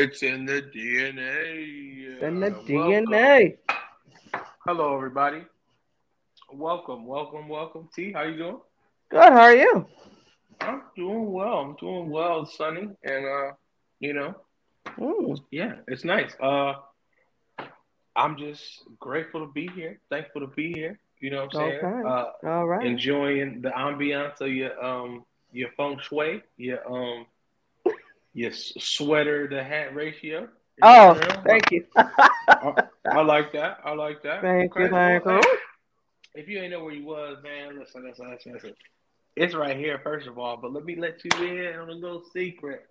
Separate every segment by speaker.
Speaker 1: It's in the DNA.
Speaker 2: It's in the
Speaker 1: Uh,
Speaker 2: DNA.
Speaker 1: welcome. Hello, everybody. Welcome, welcome, welcome. T, how you doing?
Speaker 2: Good. How are you?
Speaker 1: I'm doing well. I'm doing well, Sonny, and uh, you know,
Speaker 2: Mm,
Speaker 1: yeah, it's nice. Uh, I'm just grateful to be here. Thankful to be here. You know what I'm saying?
Speaker 2: Okay.
Speaker 1: Uh,
Speaker 2: all right.
Speaker 1: enjoying the ambiance of your um your feng shui, your um your s- sweater to hat ratio.
Speaker 2: Oh,
Speaker 1: know what I'm
Speaker 2: thank you.
Speaker 1: I, I like that. I like that.
Speaker 2: Thank you,
Speaker 1: Okay,
Speaker 2: thank
Speaker 1: well,
Speaker 2: you.
Speaker 1: If you ain't know where you was, man, listen, listen, listen, listen. It's right here, first of all. But let me let you in on a little secret.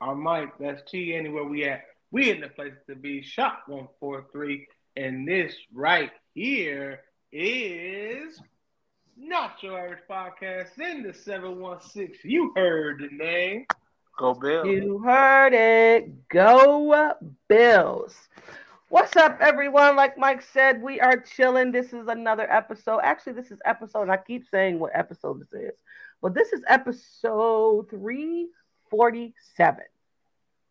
Speaker 1: Our mic, that's T anywhere we at. We in the place to be. Shop one four three, and this right here is not your average podcast in the seven one six. You heard the name. Go Bills.
Speaker 2: You heard it. Go Bills. What's up, everyone? Like Mike said, we are chilling. This is another episode. Actually, this is episode, and I keep saying what episode this is, but this is episode 347.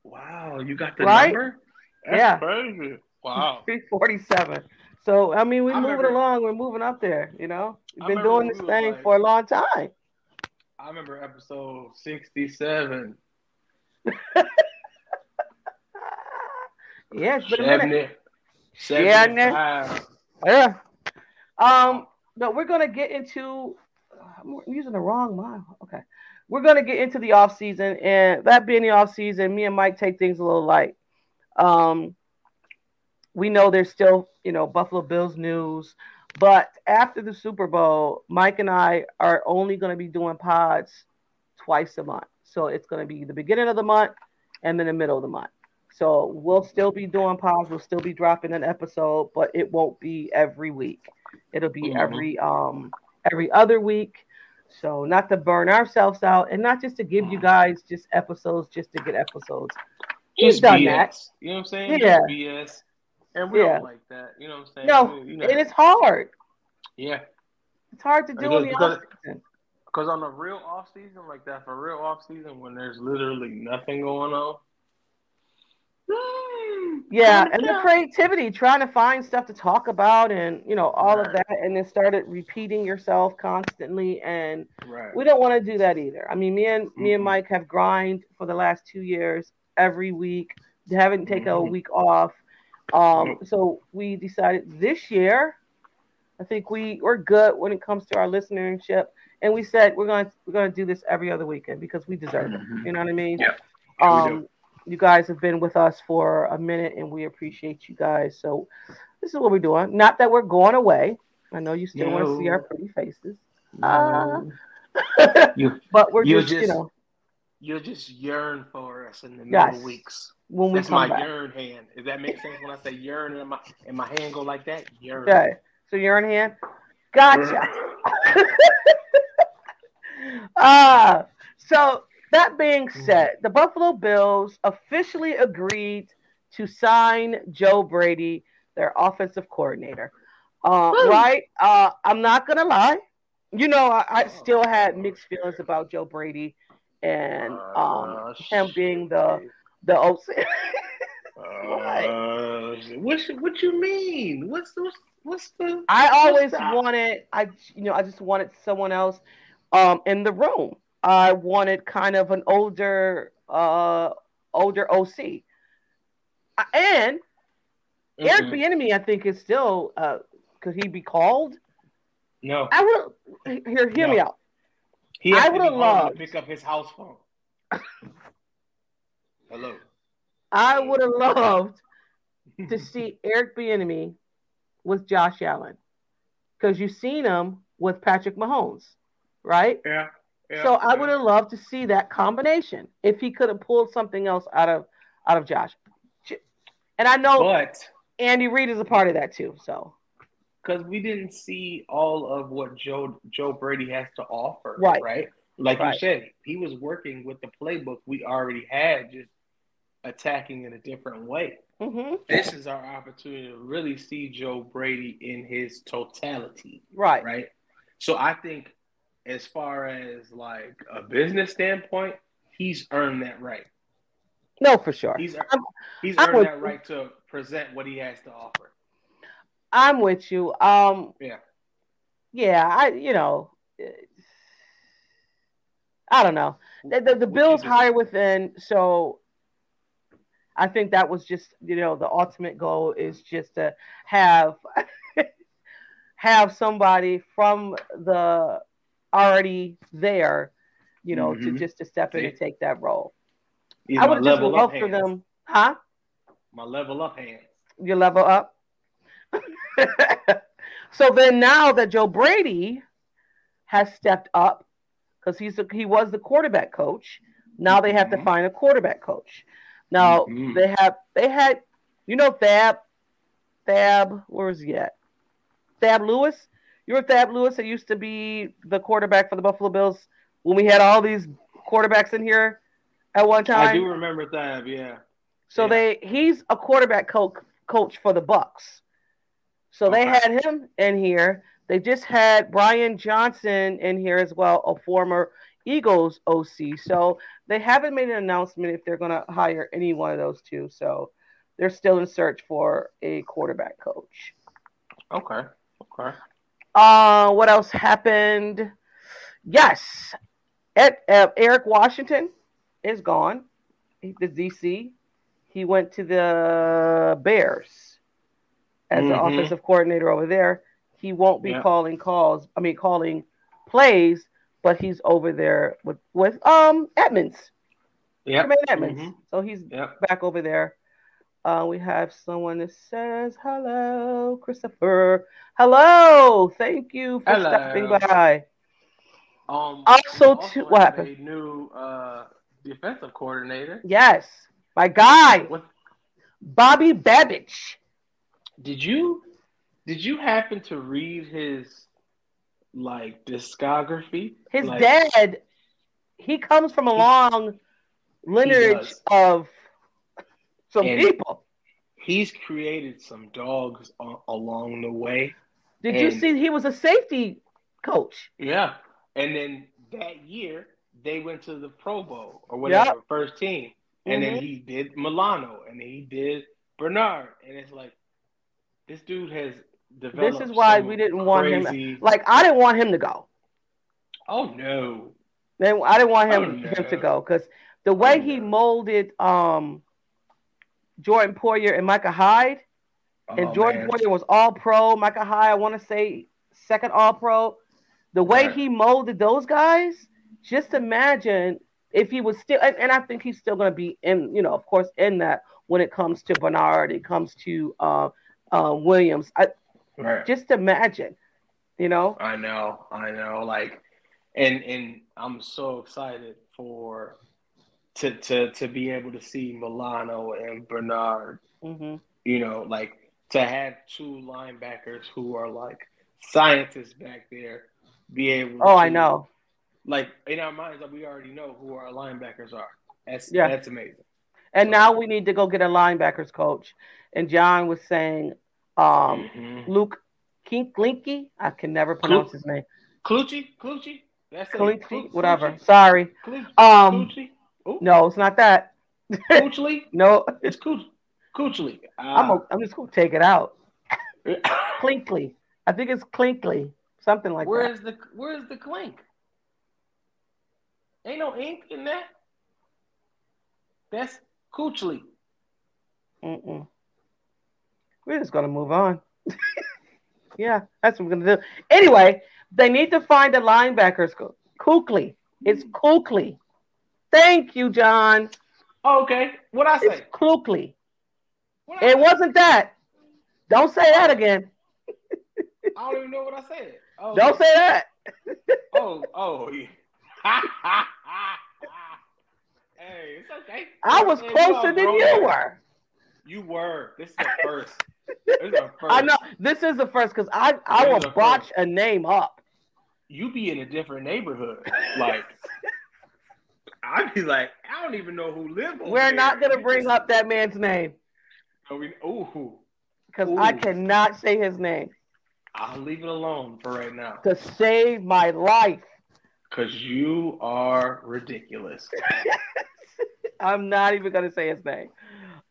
Speaker 1: Wow, you got the
Speaker 2: Right?
Speaker 1: number? That's
Speaker 2: Yeah.
Speaker 1: crazy. Wow.
Speaker 2: 347. So, I mean, we're
Speaker 1: I
Speaker 2: moving
Speaker 1: remember-
Speaker 2: along. We're moving up there, you know? We've been doing this
Speaker 1: was
Speaker 2: thing
Speaker 1: like-
Speaker 2: for a long time.
Speaker 1: I remember episode 67.
Speaker 2: Yeah, it's been a minute.
Speaker 1: 70,
Speaker 2: Yeah,
Speaker 1: 75.
Speaker 2: Yeah. Um, but we're gonna get into. I'm using the wrong mile. Okay, we're gonna get into the off season, and that being the off season, me and Mike take things a little light. Um, we know there's still, you know, Buffalo Bills news, but after the Super Bowl, Mike and I are only gonna be doing pods twice a month. So it's gonna be the beginning of the month and then the middle of the month. So we'll still be doing pods. We'll still be dropping an episode, but it won't be every week. It'll be
Speaker 1: Mhm.
Speaker 2: every um every other week. So not to burn ourselves out, and not just to give you guys just episodes just to get episodes. We've
Speaker 1: Just
Speaker 2: done
Speaker 1: BS.
Speaker 2: that.
Speaker 1: You know what I'm saying?
Speaker 2: Yeah.
Speaker 1: Just BS. And we
Speaker 2: Yeah.
Speaker 1: don't like that. You know what I'm saying?
Speaker 2: No,
Speaker 1: you know,
Speaker 2: and it's hard.
Speaker 1: yeah.
Speaker 2: It's hard to do
Speaker 1: Because-
Speaker 2: in the off season.
Speaker 1: Because on a real off season like that, for real off season, when there's literally nothing going on.
Speaker 2: Yeah, and the creativity, trying to find stuff to talk about, and you know all of that, and then started repeating yourself constantly, and
Speaker 1: Right.
Speaker 2: we don't want to do that either. I mean, me and me and. Mike have grind for the last two years every week. Haven't taken a
Speaker 1: Mhm.
Speaker 2: week off. Um, so we decided this year, I think we we're good when it comes to our listenership, and we said we're going to we're going to do this every other weekend because we deserve it.
Speaker 1: Mhm.
Speaker 2: You know what I mean?
Speaker 1: Yeah.
Speaker 2: Um, you guys have been with us for a minute, and we appreciate you guys. So this is what we're doing. Not that we're going away. I know you still want to see our pretty faces.
Speaker 1: No. you
Speaker 2: but we're
Speaker 1: You
Speaker 2: just, you know,
Speaker 1: you'll just yearn for us in the
Speaker 2: Yes.
Speaker 1: middle weeks.
Speaker 2: when we
Speaker 1: That's my
Speaker 2: back.
Speaker 1: yearn hand. Does that make sense when I say yearn and my and my hand go like that? Yearn.
Speaker 2: Okay, so you're hand. Gotcha. Ah, so that being said, the Buffalo Bills officially agreed to sign Joe Brady, their offensive coordinator. Uh, right? Uh, I'm not gonna lie. You know, I, I
Speaker 1: Oh.
Speaker 2: still had mixed feelings about Joe Brady and um,
Speaker 1: Uh,
Speaker 2: him being the the OC.
Speaker 1: Uh, what what you mean? What's the what's the?
Speaker 2: I always
Speaker 1: that?
Speaker 2: wanted, I you know, I just wanted someone else um in the room. I wanted kind of an older, uh, older OC. And Eric
Speaker 1: Mm-mm.
Speaker 2: Bieniemy, I think, is still. Uh, could he be called?
Speaker 1: No,
Speaker 2: I would here. Hear me out.
Speaker 1: he has
Speaker 2: I would've loved-
Speaker 1: to pick up his house phone. Hello.
Speaker 2: I would have loved to see Eric Bieniemy with Josh Allen because you've seen him with Patrick Mahomes, right?
Speaker 1: Yeah. yeah
Speaker 2: so I would have loved to see that combination if he could have pulled something else out of out of Josh. And I know
Speaker 1: But
Speaker 2: Andy Reid is a part of that too. So
Speaker 1: because we didn't see all of what Joe Joe Brady has to offer,
Speaker 2: Right.
Speaker 1: Right. Like
Speaker 2: Right.
Speaker 1: you said, he was working with the playbook we already had, just attacking in a different way.
Speaker 2: mhm.
Speaker 1: This is our opportunity to really see Joe Brady in his totality,
Speaker 2: right,
Speaker 1: right? So I think, as far as like a business standpoint, he's earned that right.
Speaker 2: no, for sure.
Speaker 1: He's
Speaker 2: I'm-
Speaker 1: he's earned that
Speaker 2: you.
Speaker 1: right to present what he has to offer.
Speaker 2: I'm with you. Um,
Speaker 1: Yeah.
Speaker 2: yeah, I you know, I don't know. The, the, the Bills higher within, so I think that was just you know the ultimate goal is just to have have somebody from the already there, you know, to
Speaker 1: Mhm.
Speaker 2: just to step in
Speaker 1: See?
Speaker 2: and take that role. I would just
Speaker 1: level
Speaker 2: love for
Speaker 1: hands.
Speaker 2: them, huh?
Speaker 1: My level up hands.
Speaker 2: you level up. so then now that Joe Brady has stepped up because he's a, he was the quarterback coach. Now they have to
Speaker 1: Mhm.
Speaker 2: find a quarterback coach. Now
Speaker 1: Mhm.
Speaker 2: they have they had you know Thad Thad where's he at? Thad Lewis. You were Thad Lewis that used to be the quarterback for the Buffalo Bills when we had all these quarterbacks in here at one time.
Speaker 1: I do remember that. Yeah.
Speaker 2: So
Speaker 1: Yeah.
Speaker 2: they he's a quarterback coach coach for the Bucs. So they had him in here. They just had Brian Johnson in here as well, a former Eagles OC. So they haven't made an announcement if they're going to hire any one of those two. So they're still in search for a quarterback coach.
Speaker 1: Okay. Okay.
Speaker 2: Uh, what else happened? Yes, Ed, uh, Eric Washington is gone. He, the DC. He went to the Bears as the
Speaker 1: Mhm.
Speaker 2: offensive coordinator over there. He won't be
Speaker 1: Yeah.
Speaker 2: calling calls. I mean, calling plays, but he's over there with with um
Speaker 1: Edmunds.
Speaker 2: Jermaine Edmunds.
Speaker 1: Mhm.
Speaker 2: So he's
Speaker 1: Yep.
Speaker 2: back over there. Uh, we have someone that says, Hello, Christopher. Hello. Thank you for
Speaker 1: Hello.
Speaker 2: stopping by.
Speaker 1: Um.
Speaker 2: Also
Speaker 1: we
Speaker 2: to- what happened?
Speaker 1: A new uh defensive coordinator.
Speaker 2: Yes, my guy,
Speaker 1: What
Speaker 2: Bobby Babich.
Speaker 1: did you did you happen to read his like discography?
Speaker 2: His
Speaker 1: Like,
Speaker 2: dad, he comes from a long lineage of some
Speaker 1: And-
Speaker 2: people.
Speaker 1: He's created some dogs a- along the way.
Speaker 2: Did you see he was a safety coach?
Speaker 1: Yeah. And then that year they went to the Pro Bowl or whatever, first team. And then
Speaker 2: Mhm.
Speaker 1: he did Milano and he did Bernard. And it's like this dude has developed.
Speaker 2: This is why we didn't want him. Like I didn't want him to go.
Speaker 1: Oh no.
Speaker 2: Then I didn't want him,
Speaker 1: Oh, no.
Speaker 2: him to go because the way
Speaker 1: Oh,
Speaker 2: he
Speaker 1: no.
Speaker 2: molded um Jordan Poyer and Micah Hyde, and
Speaker 1: Oh,
Speaker 2: Jordan
Speaker 1: man.
Speaker 2: Poyer was all pro. Micah Hyde, I want to say second all pro. The way
Speaker 1: Right.
Speaker 2: he molded those guys, just imagine if he was still, and, and I think he's still going to be in, you know, of course, in that when it comes to Bernard, it comes to uh, uh, Williams. I,
Speaker 1: Right.
Speaker 2: just imagine, you know.
Speaker 1: I know, I know. Like, and and I'm so excited for to to to be able to see Milano and Bernard.
Speaker 2: hmm
Speaker 1: You know, like to have two linebackers who are like scientists back there, be able.
Speaker 2: Oh,
Speaker 1: to,
Speaker 2: I know.
Speaker 1: Like in our minds, like we already know who our linebackers are. That's
Speaker 2: Yeah.
Speaker 1: that's amazing.
Speaker 2: And now we need to go get a linebackers coach. And John was saying, um,
Speaker 1: Mhm.
Speaker 2: Luke Kinklinky. I can never pronounce his name.
Speaker 1: Clucci, Clucci. That's.
Speaker 2: Kinklinky, whatever. Sorry.
Speaker 1: Clucci,
Speaker 2: Um,
Speaker 1: Clucci. Ooh,
Speaker 2: no, it's not that.
Speaker 1: Clucci.
Speaker 2: No,
Speaker 1: It's Cooch, Coochly.
Speaker 2: I'm,
Speaker 1: Uh,
Speaker 2: a, I'm just gonna take it out. Clinkly. I think it's Clinkly, something like that.
Speaker 1: where's the Where's the clink? Ain't no ink in that. That's Coochly.
Speaker 2: Mm-mm. We're just gonna move on. yeah, that's what we're gonna do. Anyway, they need to find a linebackers coach. Kukli. It's Kukli. Thank you, John.
Speaker 1: Oh, okay. What I say?
Speaker 2: It's Klukely. It
Speaker 1: say?
Speaker 2: wasn't that. Don't say that again.
Speaker 1: I don't even know what I said. Oh,
Speaker 2: Don't say that.
Speaker 1: Oh, oh, yeah. hey, it's okay.
Speaker 2: I was
Speaker 1: Hey,
Speaker 2: closer than you were.
Speaker 1: You were. This is the first. This is the first.
Speaker 2: I know this is the first because I I
Speaker 1: This
Speaker 2: will botch
Speaker 1: first.
Speaker 2: a name up.
Speaker 1: You be in a different neighborhood. Like, I'd be like, I don't even know who live over
Speaker 2: We're
Speaker 1: there.
Speaker 2: not gonna bring up that man's name
Speaker 1: Oh,
Speaker 2: because I cannot say his name
Speaker 1: I'll leave it alone for right now.
Speaker 2: to save my life.
Speaker 1: Cause you are ridiculous.
Speaker 2: I'm not even gonna say his name.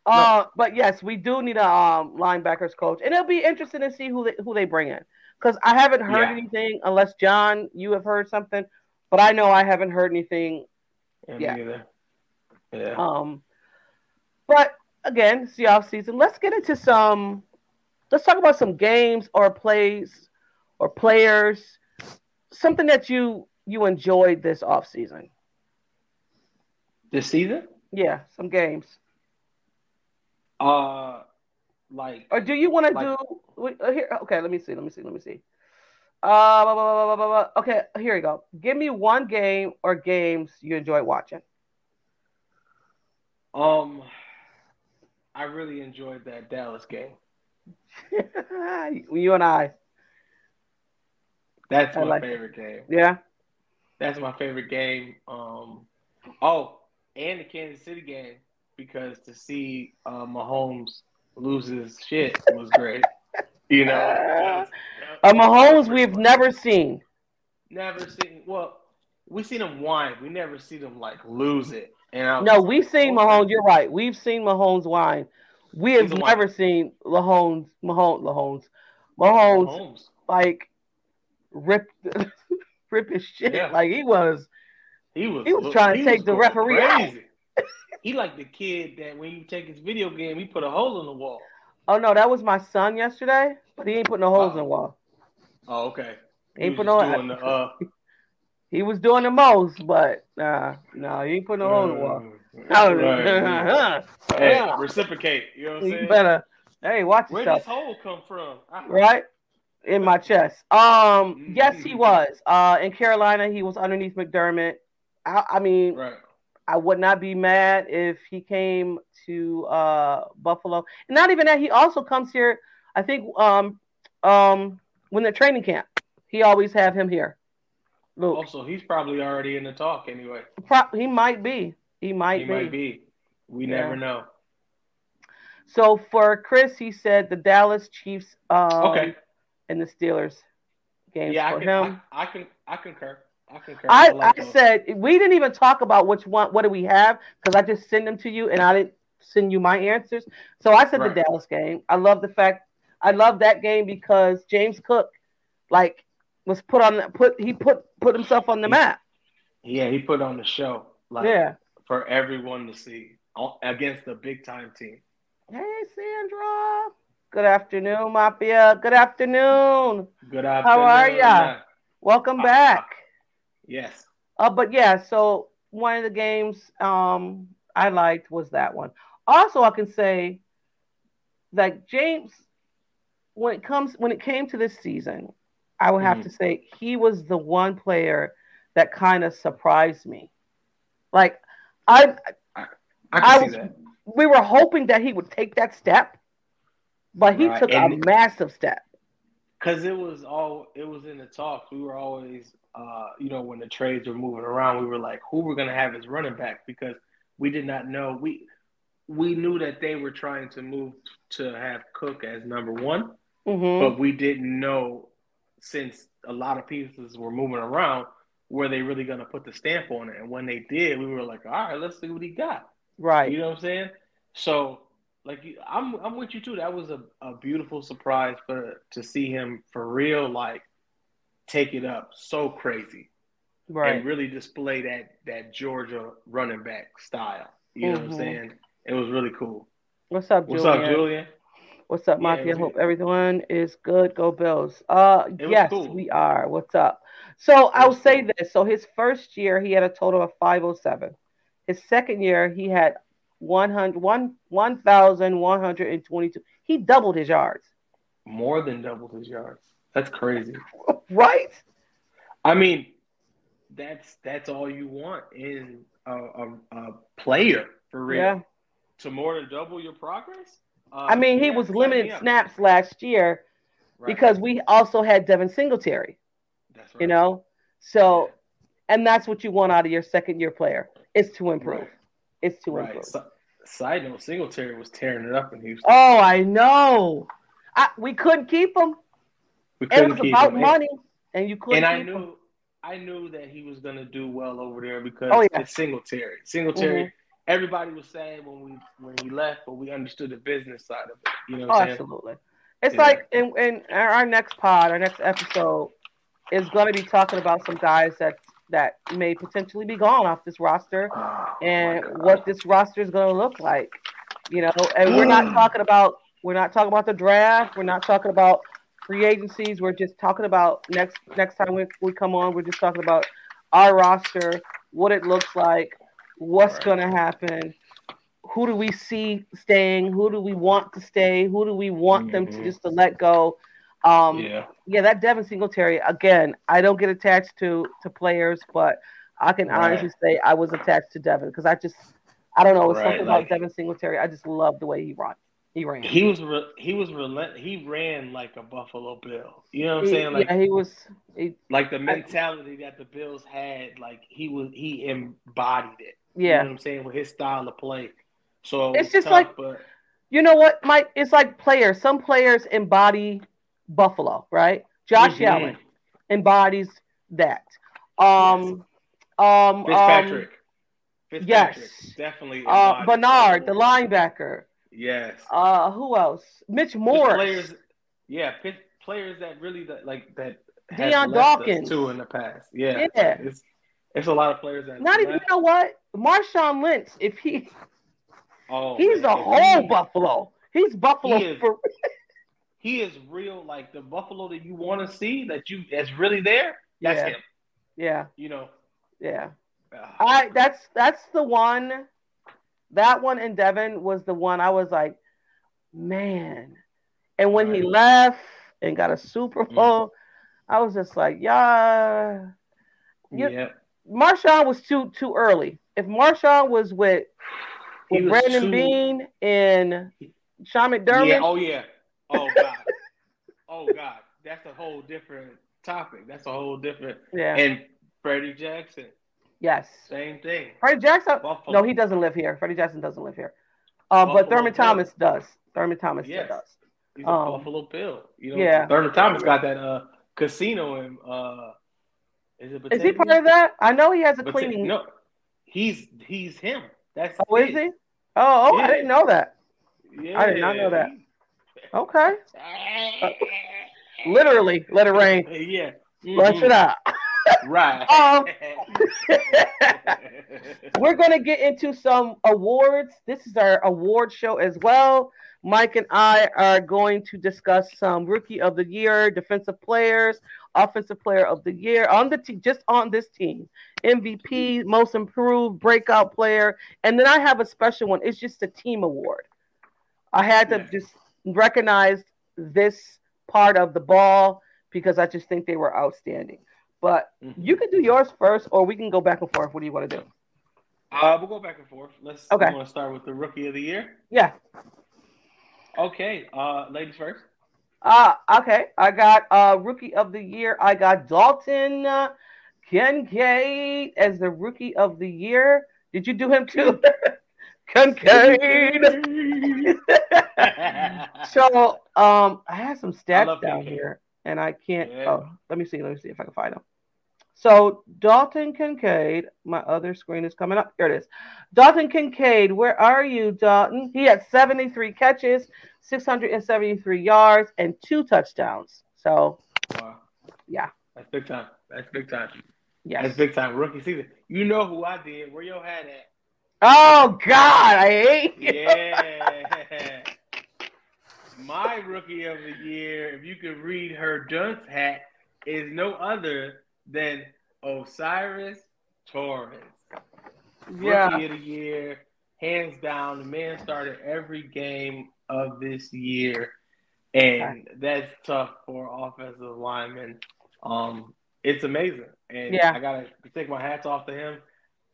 Speaker 2: Uh, but yes, we do need a um, linebackers coach, and it'll be interesting to see who they, who they bring in because I haven't heard
Speaker 1: Yeah.
Speaker 2: anything unless John, you have heard something, but I know I haven't heard anything.
Speaker 1: Yeah. Neither. Yeah.
Speaker 2: Um, but again, it's the off season. Let's get into some. Let's talk about some games or plays or players, something that you you enjoyed this off season.
Speaker 1: This season?
Speaker 2: Yeah, some games.
Speaker 1: Uh, like
Speaker 2: Or do you want to
Speaker 1: Like-
Speaker 2: do uh, here? Okay, let me see. Let me see. Let me see. Uh, blah, blah, blah, okay, here you go. Give me one game or games you enjoy watching.
Speaker 1: um, I really enjoyed that Dallas game.
Speaker 2: you and I,
Speaker 1: That's
Speaker 2: I
Speaker 1: my
Speaker 2: like it.
Speaker 1: favorite game.
Speaker 2: yeah.
Speaker 1: That's my favorite game. Um, oh, and the Kansas City game because to see uh, Mahomes lose his shit was great. You know,
Speaker 2: A Mahomes we've never seen.
Speaker 1: never seen. Well, we've seen him whine. We never seen him like lose it. And
Speaker 2: No,
Speaker 1: like,
Speaker 2: we've seen. Mahomes. You're right. We've seen Mahomes whine. We have never seen Mahomes, Mahomes, Mahomes, Mahomes, like rip, rip his shit.
Speaker 1: Yeah.
Speaker 2: Like he was.
Speaker 1: He was
Speaker 2: He was trying to take the referee out.
Speaker 1: he like the kid that when you take his video game, he put a hole in the wall.
Speaker 2: Oh no, that was my son yesterday, but he ain't putting no holes in
Speaker 1: Oh.
Speaker 2: the wall.
Speaker 1: Oh, okay.
Speaker 2: He ain't
Speaker 1: was
Speaker 2: put no.
Speaker 1: doing the, uh,
Speaker 2: he was doing the most, but nah, no, he ain't putting no hole in the wall.
Speaker 1: right. Hey, reciprocate. You know what I'm
Speaker 2: you
Speaker 1: saying?
Speaker 2: better. Hey, watch
Speaker 1: Where
Speaker 2: yourself.
Speaker 1: does hole come from? I-
Speaker 2: right in my chest. Um, yes, he was. Uh, in Carolina, he was underneath McDermott. I, I mean,
Speaker 1: Right.
Speaker 2: I would not be mad if he came to uh Buffalo. And not even that, he also comes here. I think um um when the training camp, he always have him here. Luke,
Speaker 1: Also, he's probably already in the talk anyway.
Speaker 2: Pro- he might be. He might
Speaker 1: he
Speaker 2: be.
Speaker 1: might be. We
Speaker 2: Yeah.
Speaker 1: never know.
Speaker 2: So for Chris, he said the Dallas Chiefs um,
Speaker 1: Okay.
Speaker 2: and the Steelers games
Speaker 1: Yeah,
Speaker 2: for
Speaker 1: I can.
Speaker 2: him.
Speaker 1: I, I can. I concur. I concur.
Speaker 2: I,
Speaker 1: like
Speaker 2: I said we didn't even talk about which one. What do we have? Because I just send them to you, and I didn't send you my answers. So I said
Speaker 1: Right.
Speaker 2: the Dallas game. I love the fact I love that game because James Cook, like, was put on the put he put put himself on the map.
Speaker 1: Yeah, he put on the show like
Speaker 2: yeah.
Speaker 1: for everyone to see against a big time team.
Speaker 2: Hey Sandra. Good afternoon, Mafia. Good afternoon.
Speaker 1: Good afternoon.
Speaker 2: How are ya? Welcome
Speaker 1: Ah,
Speaker 2: back.
Speaker 1: Yes.
Speaker 2: Uh, but yeah, so one of the games um I liked was that one. Also, I can say that James, when it comes when it came to this season, I would have
Speaker 1: Mhm.
Speaker 2: to say he was the one player that kind of surprised me. Like I
Speaker 1: I
Speaker 2: I
Speaker 1: can
Speaker 2: was-
Speaker 1: see that.
Speaker 2: we were hoping that he would take that step, but he
Speaker 1: Right,
Speaker 2: took a massive step.
Speaker 1: Cause it was all it was in the talks. We were always, uh, you know, when the trades were moving around, we were like, who we're gonna have as running back because we did not know. We we knew that they were trying to move to have Cook as number one,
Speaker 2: hmm
Speaker 1: but we didn't know since a lot of pieces were moving around, were they really gonna put the stamp on it? And when they did, we were like, all right, let's see what he got.
Speaker 2: Right.
Speaker 1: You know what I'm saying? So, like, I'm I'm with you too. That was a, a beautiful surprise for to see him for real, like, take it up so crazy
Speaker 2: right.
Speaker 1: and really display that that Georgia running back style. You know what
Speaker 2: Mhm.
Speaker 1: I'm saying? It was really cool.
Speaker 2: What's up,
Speaker 1: What's
Speaker 2: Julian?
Speaker 1: up, Julian?
Speaker 2: What's up,
Speaker 1: Yeah,
Speaker 2: Mafia?
Speaker 1: was-
Speaker 2: Hope everyone is good. Go Bills. Uh, yes,
Speaker 1: cool.
Speaker 2: we are. What's up? So I'll
Speaker 1: was
Speaker 2: say
Speaker 1: cool.
Speaker 2: this. So his first year, he had a total of 507. His second year, he had 100, 1,122. He doubled his yards.
Speaker 1: More than doubled his yards. That's crazy.
Speaker 2: Right?
Speaker 1: I mean, that's that's all you want in a, a, a player for real.
Speaker 2: Yeah.
Speaker 1: To more than double your progress. Uh,
Speaker 2: I mean, he
Speaker 1: yeah,
Speaker 2: was limited snaps last year
Speaker 1: Right.
Speaker 2: because we also had Devin Singletary,
Speaker 1: that's right.
Speaker 2: you know? So, and that's what you want out of your second year player is to improve.
Speaker 1: Right.
Speaker 2: It's to
Speaker 1: Right.
Speaker 2: improve.
Speaker 1: Si- side note: Singletary was tearing it up in Houston.
Speaker 2: Oh, I know. I, we couldn't keep him.
Speaker 1: we
Speaker 2: It
Speaker 1: couldn't
Speaker 2: was
Speaker 1: keep
Speaker 2: about
Speaker 1: him.
Speaker 2: Money, and you couldn't
Speaker 1: And I
Speaker 2: keep him.
Speaker 1: knew, I knew that he was gonna do well over there because
Speaker 2: Oh, yeah.
Speaker 1: it's Singletary. Singletary.
Speaker 2: Mhm.
Speaker 1: Everybody was saying when we when he left, but we understood the business side of it. You know
Speaker 2: Oh,
Speaker 1: I'm saying?
Speaker 2: absolutely. It's
Speaker 1: Yeah.
Speaker 2: like in, in our next pod, our next episode is going to be talking about some guys that that may potentially be gone off this roster
Speaker 1: Oh,
Speaker 2: and what this roster is going to look like. You know, and we're not mm. talking about we're not talking about the draft. We're not talking about free agencies. We're just talking about next next time we, we come on. We're just talking about our roster, what it looks like, what's
Speaker 1: Right.
Speaker 2: going to happen, who do we see staying, who do we want to stay, who do we want them to
Speaker 1: Mhm.
Speaker 2: just to let go. Um,
Speaker 1: yeah.
Speaker 2: yeah, that Devin Singletary again. I don't get attached to to players, but I can
Speaker 1: Right.
Speaker 2: honestly say I was attached to Devin because I just I don't know. It's
Speaker 1: Right,
Speaker 2: something
Speaker 1: like-
Speaker 2: about Devin Singletary. I just love the way he run. He ran.
Speaker 1: He was re- he was relent he ran like a Buffalo Bill. You know what I'm
Speaker 2: He-
Speaker 1: saying? Like
Speaker 2: yeah, he was. He,
Speaker 1: like the mentality that the Bills had, like he was he embodied it. You
Speaker 2: yeah.
Speaker 1: know what I'm saying? With his style of play. So
Speaker 2: It's just
Speaker 1: tough,
Speaker 2: like-
Speaker 1: but
Speaker 2: You know what, Mike? It's like players. Some players embody Buffalo, right? Josh
Speaker 1: Mhm.
Speaker 2: Allen embodies that. Um, um, um,
Speaker 1: Fitzpatrick. Fitzpatrick
Speaker 2: yes.
Speaker 1: definitely
Speaker 2: uh, Bernard, the linebacker.
Speaker 1: Yes.
Speaker 2: Uh, who else? Mitch Morse.
Speaker 1: Players yeah, players that really that like that Dion
Speaker 2: Dawkins.
Speaker 1: too in the past. Yeah.
Speaker 2: Yeah.
Speaker 1: It's it's a lot of players that
Speaker 2: Not even. You know what? Marshawn Lynch. If he
Speaker 1: Oh,
Speaker 2: he's
Speaker 1: man.
Speaker 2: a whole
Speaker 1: he-
Speaker 2: Buffalo. He's Buffalo
Speaker 1: He is.
Speaker 2: for
Speaker 1: He is real, like the Buffalo that you want to see, that you that's really there. That's
Speaker 2: Yeah.
Speaker 1: him.
Speaker 2: yeah,
Speaker 1: You know.
Speaker 2: yeah.
Speaker 1: Ah,
Speaker 2: I that's that's the one. That one in Devin was the one I was like, man. And when he left and got a Super
Speaker 1: Mm.
Speaker 2: Bowl, I was just like, yeah. You-
Speaker 1: yeah.
Speaker 2: Marshawn was too too early. If Marshawn was with, with
Speaker 1: was
Speaker 2: Brandon
Speaker 1: too-
Speaker 2: Beane and Sean McDermott,
Speaker 1: Yeah. Oh yeah. Oh god. oh god. That's a whole different topic. That's a whole different.
Speaker 2: yeah,
Speaker 1: And Freddie Jackson,
Speaker 2: yes.
Speaker 1: same thing.
Speaker 2: Freddie Jackson.
Speaker 1: Buffalo.
Speaker 2: No, he doesn't live here. Freddie Jackson doesn't live here. Uh, but Thurman
Speaker 1: Bill.
Speaker 2: Thomas does. Thurman Thomas
Speaker 1: Yes.
Speaker 2: does.
Speaker 1: He's a
Speaker 2: Um,
Speaker 1: Buffalo Bill. You know.
Speaker 2: yeah.
Speaker 1: Thurman Thomas got that uh casino in uh. Is it?
Speaker 2: Is he part of that? I know he has a
Speaker 1: Bata-
Speaker 2: cleaning.
Speaker 1: No, he's he's him. That's
Speaker 2: Oh, is
Speaker 1: his.
Speaker 2: he? Oh, oh, I didn't know that.
Speaker 1: Yeah.
Speaker 2: I did not know that. Okay. Literally, let it rain.
Speaker 1: yeah.
Speaker 2: Flush it out.
Speaker 1: Right.
Speaker 2: Um, We're gonna get into some awards. This is our award show as well. Mike and I are going to discuss some rookie of the year, defensive players, offensive player of the year on the team, just on this team, MVP, most improved, breakout player, and then I have a special one. It's just a team award. I had to just recognize this part of the ball because I just think they were outstanding. But
Speaker 1: Mhm.
Speaker 2: you can do yours first, or we can go back and forth. What do you want to do?
Speaker 1: Uh, we'll go back and forth. Let's.
Speaker 2: Okay.
Speaker 1: Want to start with the rookie of the year.
Speaker 2: Yeah.
Speaker 1: Okay. Uh, ladies first.
Speaker 2: Uh, okay. I got uh rookie of the year. I got Dalton uh, Kincaid as the rookie of the year. Did you do him too? Kincaid. so um I had some stats down
Speaker 1: Kincaid.
Speaker 2: here and I can't
Speaker 1: Yeah.
Speaker 2: oh let me see, let me see if I can find them. So Dalton Kincaid, my other screen is coming up. Here it is. Dalton Kincaid, where are you, Dalton? He had 73 catches, 673 yards, and two touchdowns. So
Speaker 1: Wow.
Speaker 2: Yeah.
Speaker 1: That's big time. That's big time.
Speaker 2: Yeah,
Speaker 1: That's big time. Rookie season. You know who I did. Where your hat at?
Speaker 2: Oh God, I hate you.
Speaker 1: Yeah. My rookie of the year, if you could read her dunce hat, is no other than O'Cyrus Torrence.
Speaker 2: Yeah.
Speaker 1: Rookie of the year. hands down. The man started every game of this year, and that's tough for offensive linemen. Um, it's amazing, and
Speaker 2: Yeah.
Speaker 1: I gotta take my hats off to him.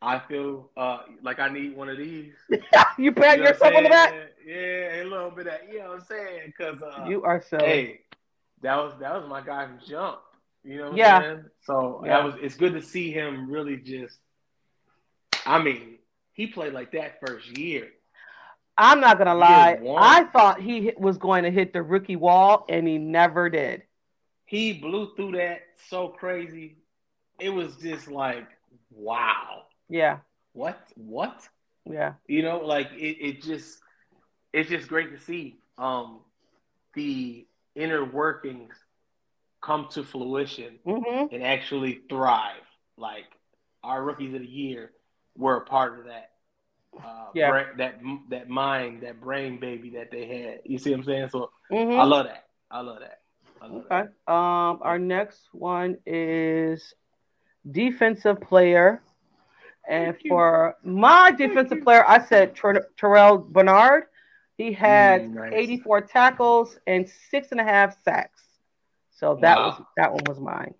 Speaker 1: I feel uh, like I need one of these.
Speaker 2: you pat
Speaker 1: You know
Speaker 2: yourself on the back.
Speaker 1: Yeah, a little bit of you know what I'm saying? Because uh,
Speaker 2: You are so.
Speaker 1: hey, that was that was my guy from Jump. You know what
Speaker 2: Yeah.
Speaker 1: I'm saying? So
Speaker 2: Yeah.
Speaker 1: that was it's good to see him really just I mean, he played like that first year.
Speaker 2: I'm not gonna lie. I thought he was going to hit the rookie wall, and he never did.
Speaker 1: He blew through that so crazy. It was just like, wow.
Speaker 2: Yeah,
Speaker 1: What? What?
Speaker 2: yeah,
Speaker 1: You know, like it, it just it's just great to see um the inner workings come to fruition
Speaker 2: hmm
Speaker 1: and actually thrive. Like our rookies of the year were a part of that. Uh,
Speaker 2: Yeah.
Speaker 1: bra- that that mind, that brain baby that they had. You see what I'm saying? So
Speaker 2: hmm
Speaker 1: I love that. I love that. I love
Speaker 2: Okay. Um, our next one is defensive player, and
Speaker 1: Thank you.
Speaker 2: for my defensive player, I said Ter- Terrel Bernard. He had
Speaker 1: Mm, nice.
Speaker 2: 84 tackles and six and a half sacks. So that
Speaker 1: Wow.
Speaker 2: was that one was mine.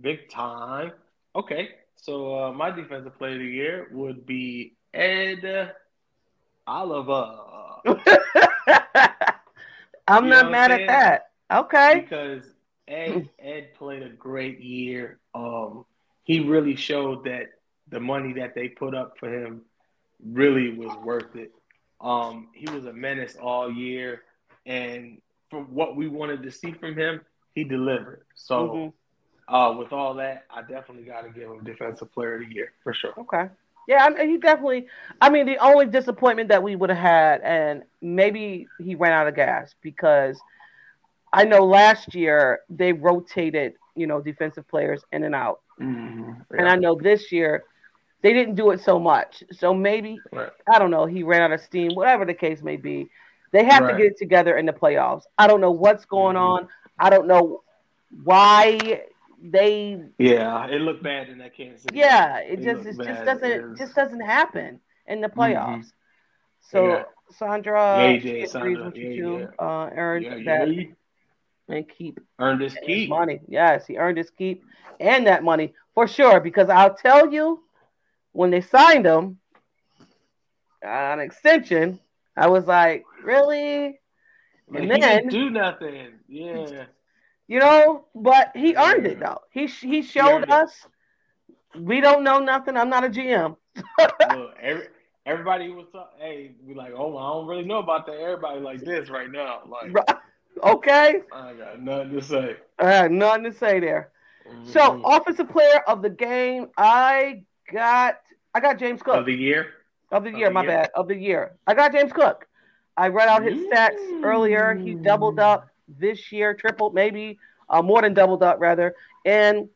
Speaker 1: Big time. Okay. So uh, my defensive player of the year would be Ed Oliver.
Speaker 2: I'm
Speaker 1: You
Speaker 2: not mad at that. Okay.
Speaker 1: because Ed Ed played a great year. Um, he really showed that the money that they put up for him really was worth it. Um, he was a menace all year, and from what we wanted to see from him, he delivered. So,
Speaker 2: Mhm.
Speaker 1: uh, with all that, I definitely got to give him Defensive Player of the Year for sure.
Speaker 2: Okay. Yeah, I mean, he definitely. I mean, the only disappointment that we would have had, and maybe he ran out of gas because I know last year they rotated, you know, defensive players in and out, and I know this year they didn't do it so much. So maybe
Speaker 1: Right.
Speaker 2: I don't know. He ran out of steam, whatever the case may be. They have to get it together in the playoffs. I don't know what's going
Speaker 1: Mhm.
Speaker 2: on. I don't know why they
Speaker 1: Yeah, it looked bad in that Kansas City.
Speaker 2: yeah,
Speaker 1: game.
Speaker 2: it just it just doesn't
Speaker 1: It
Speaker 2: just doesn't happen in the playoffs. So
Speaker 1: Yeah.
Speaker 2: Sandra,
Speaker 1: Yeah, yeah,
Speaker 2: agrees
Speaker 1: Sandra,
Speaker 2: you
Speaker 1: yeah.
Speaker 2: Uh, earned
Speaker 1: yeah,
Speaker 2: that
Speaker 1: yeah.
Speaker 2: and keep
Speaker 1: Earned his keep.
Speaker 2: money. Yes, he earned his keep and that money for sure. Because I'll tell you, when they signed him on extension, I was like, really? And
Speaker 1: he
Speaker 2: then-
Speaker 1: do nothing. Yeah.
Speaker 2: You know, but he earned it though. He he showed
Speaker 1: it.
Speaker 2: us. We don't know nothing. I'm not a GM.
Speaker 1: Look, every, everybody was. Hey, we like, oh, I don't really know about that. Everybody like this right now. Like,
Speaker 2: okay,
Speaker 1: I got nothing to say.
Speaker 2: I have nothing to say there. So,
Speaker 1: Mhm.
Speaker 2: offensive player of the game, I got I got James Cook
Speaker 1: of the year.
Speaker 2: of the
Speaker 1: of
Speaker 2: year.
Speaker 1: the
Speaker 2: my
Speaker 1: year?
Speaker 2: bad, of the year. I got James Cook. I read out his stats earlier. He doubled up this year, tripled, maybe uh, more than doubled up rather. And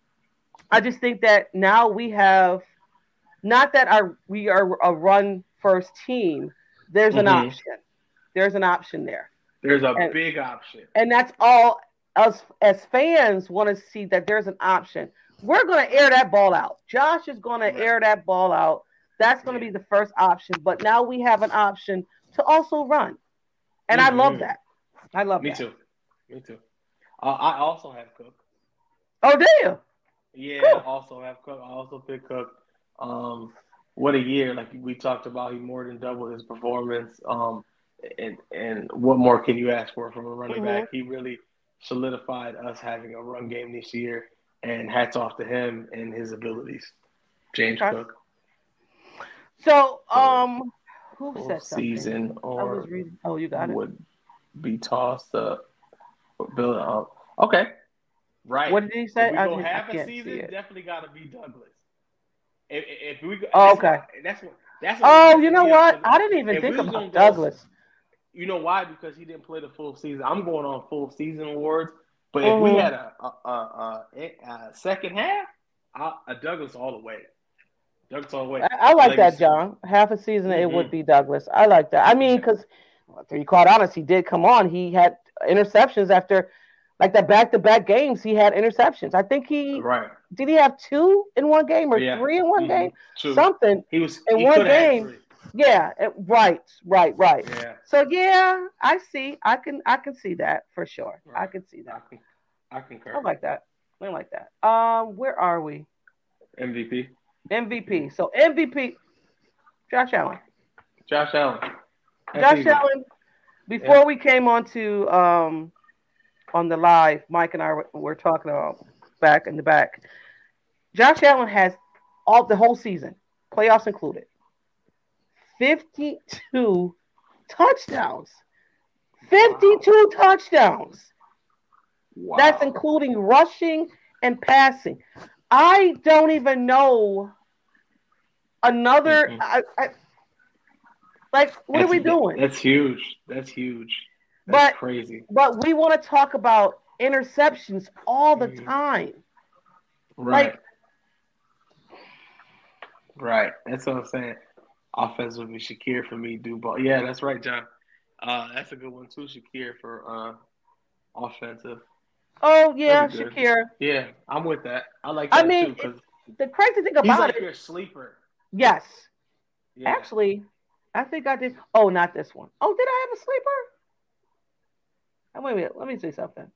Speaker 2: I just think that now we have not that our we are a run first team. There's an
Speaker 1: Mhm.
Speaker 2: option. There's an option there.
Speaker 1: There's a
Speaker 2: And-
Speaker 1: big option.
Speaker 2: And that's all us as fans want to see that there's an option. We're going to air that ball out. Josh is going
Speaker 1: Right.
Speaker 2: to air that ball out. That's going to
Speaker 1: Yeah.
Speaker 2: be the first option. But now we have an option to also run. And I love
Speaker 1: Mhm.
Speaker 2: that. I love
Speaker 1: Me
Speaker 2: that.
Speaker 1: too. Me too. Uh, I also have Cook.
Speaker 2: Oh, damn.
Speaker 1: Yeah,
Speaker 2: Cool.
Speaker 1: I also have Cook. I also pick Cook. Um, what a year! Like we talked about, he more than doubled his performance. Um, and and what more can you ask for from a running
Speaker 2: Mhm.
Speaker 1: back? He really solidified us having a run game this year. And hats off to him and his abilities. James
Speaker 2: Okay.
Speaker 1: Cook,
Speaker 2: So, um, who said something?
Speaker 1: season
Speaker 2: I
Speaker 1: or.
Speaker 2: Oh, you got it.
Speaker 1: would be tossed up. Build up. Okay, right.
Speaker 2: What did he
Speaker 1: If
Speaker 2: say?
Speaker 1: we
Speaker 2: I
Speaker 1: go
Speaker 2: didn't- I
Speaker 1: half a season,
Speaker 2: it.
Speaker 1: definitely got to be Douglas. If, if we go,
Speaker 2: Oh, okay.
Speaker 1: that's what. That's what
Speaker 2: Oh, you know what? I didn't even
Speaker 1: if
Speaker 2: think
Speaker 1: we
Speaker 2: about
Speaker 1: gonna go-
Speaker 2: Douglas.
Speaker 1: You know why? Because he didn't play the full season. I'm going on full season awards. But if we
Speaker 2: Mhm.
Speaker 1: had a a, a, a, a second half, a Douglas all the way. Douglas all the way.
Speaker 2: I, I like that, John. Half a season, it
Speaker 1: Mhm.
Speaker 2: would be Douglas. I like that. I mean, because to be quite honest, he did come on. He had interceptions after, like that back-to-back games. He had interceptions. I think he
Speaker 1: Right.
Speaker 2: did. He have two in one game or
Speaker 1: Yeah.
Speaker 2: three in one
Speaker 1: Mhm.
Speaker 2: game.
Speaker 1: True.
Speaker 2: Something.
Speaker 1: He was
Speaker 2: in
Speaker 1: he
Speaker 2: one game. Yeah, it- right, right, right.
Speaker 1: Yeah,
Speaker 2: So yeah, I see. I can I can see that for sure. I can see
Speaker 1: I,
Speaker 2: that.
Speaker 1: I concur.
Speaker 2: I like that. I like that. Um, where are we?
Speaker 1: MVP.
Speaker 2: MVP. So MVP, Josh Allen.
Speaker 1: Josh Allen.
Speaker 2: Josh. Allen. Before we came on to um on the live, Mike and I were, were talking about back in the back. Josh Allen has all the whole season, playoffs included, fifty-two touchdowns. Fifty-two touchdowns.
Speaker 1: Wow.
Speaker 2: That's including rushing and passing. I don't even know another.
Speaker 1: Mm-mm.
Speaker 2: I, I, like, what are we doing?
Speaker 1: That's huge. That's huge. That's
Speaker 2: But-
Speaker 1: crazy.
Speaker 2: But we want to talk about interceptions all the
Speaker 1: Mhm.
Speaker 2: time.
Speaker 1: Right.
Speaker 2: like-
Speaker 1: right. That's what I'm saying. Offensively, Shakir for me, do ball. Yeah, that's right, John. Uh, that's a good one too, Shakir for uh, offensive.
Speaker 2: Oh yeah,
Speaker 1: That'd be good.
Speaker 2: Shakira.
Speaker 1: Yeah, I'm with that. I like
Speaker 2: I mean,
Speaker 1: too
Speaker 2: The crazy thing about he's
Speaker 1: like
Speaker 2: it,
Speaker 1: your sleeper.
Speaker 2: yes,
Speaker 1: Yeah.
Speaker 2: actually, I think I did. Oh, not this one. Oh, did I have a sleeper? Oh, wait a minute. Let me say something.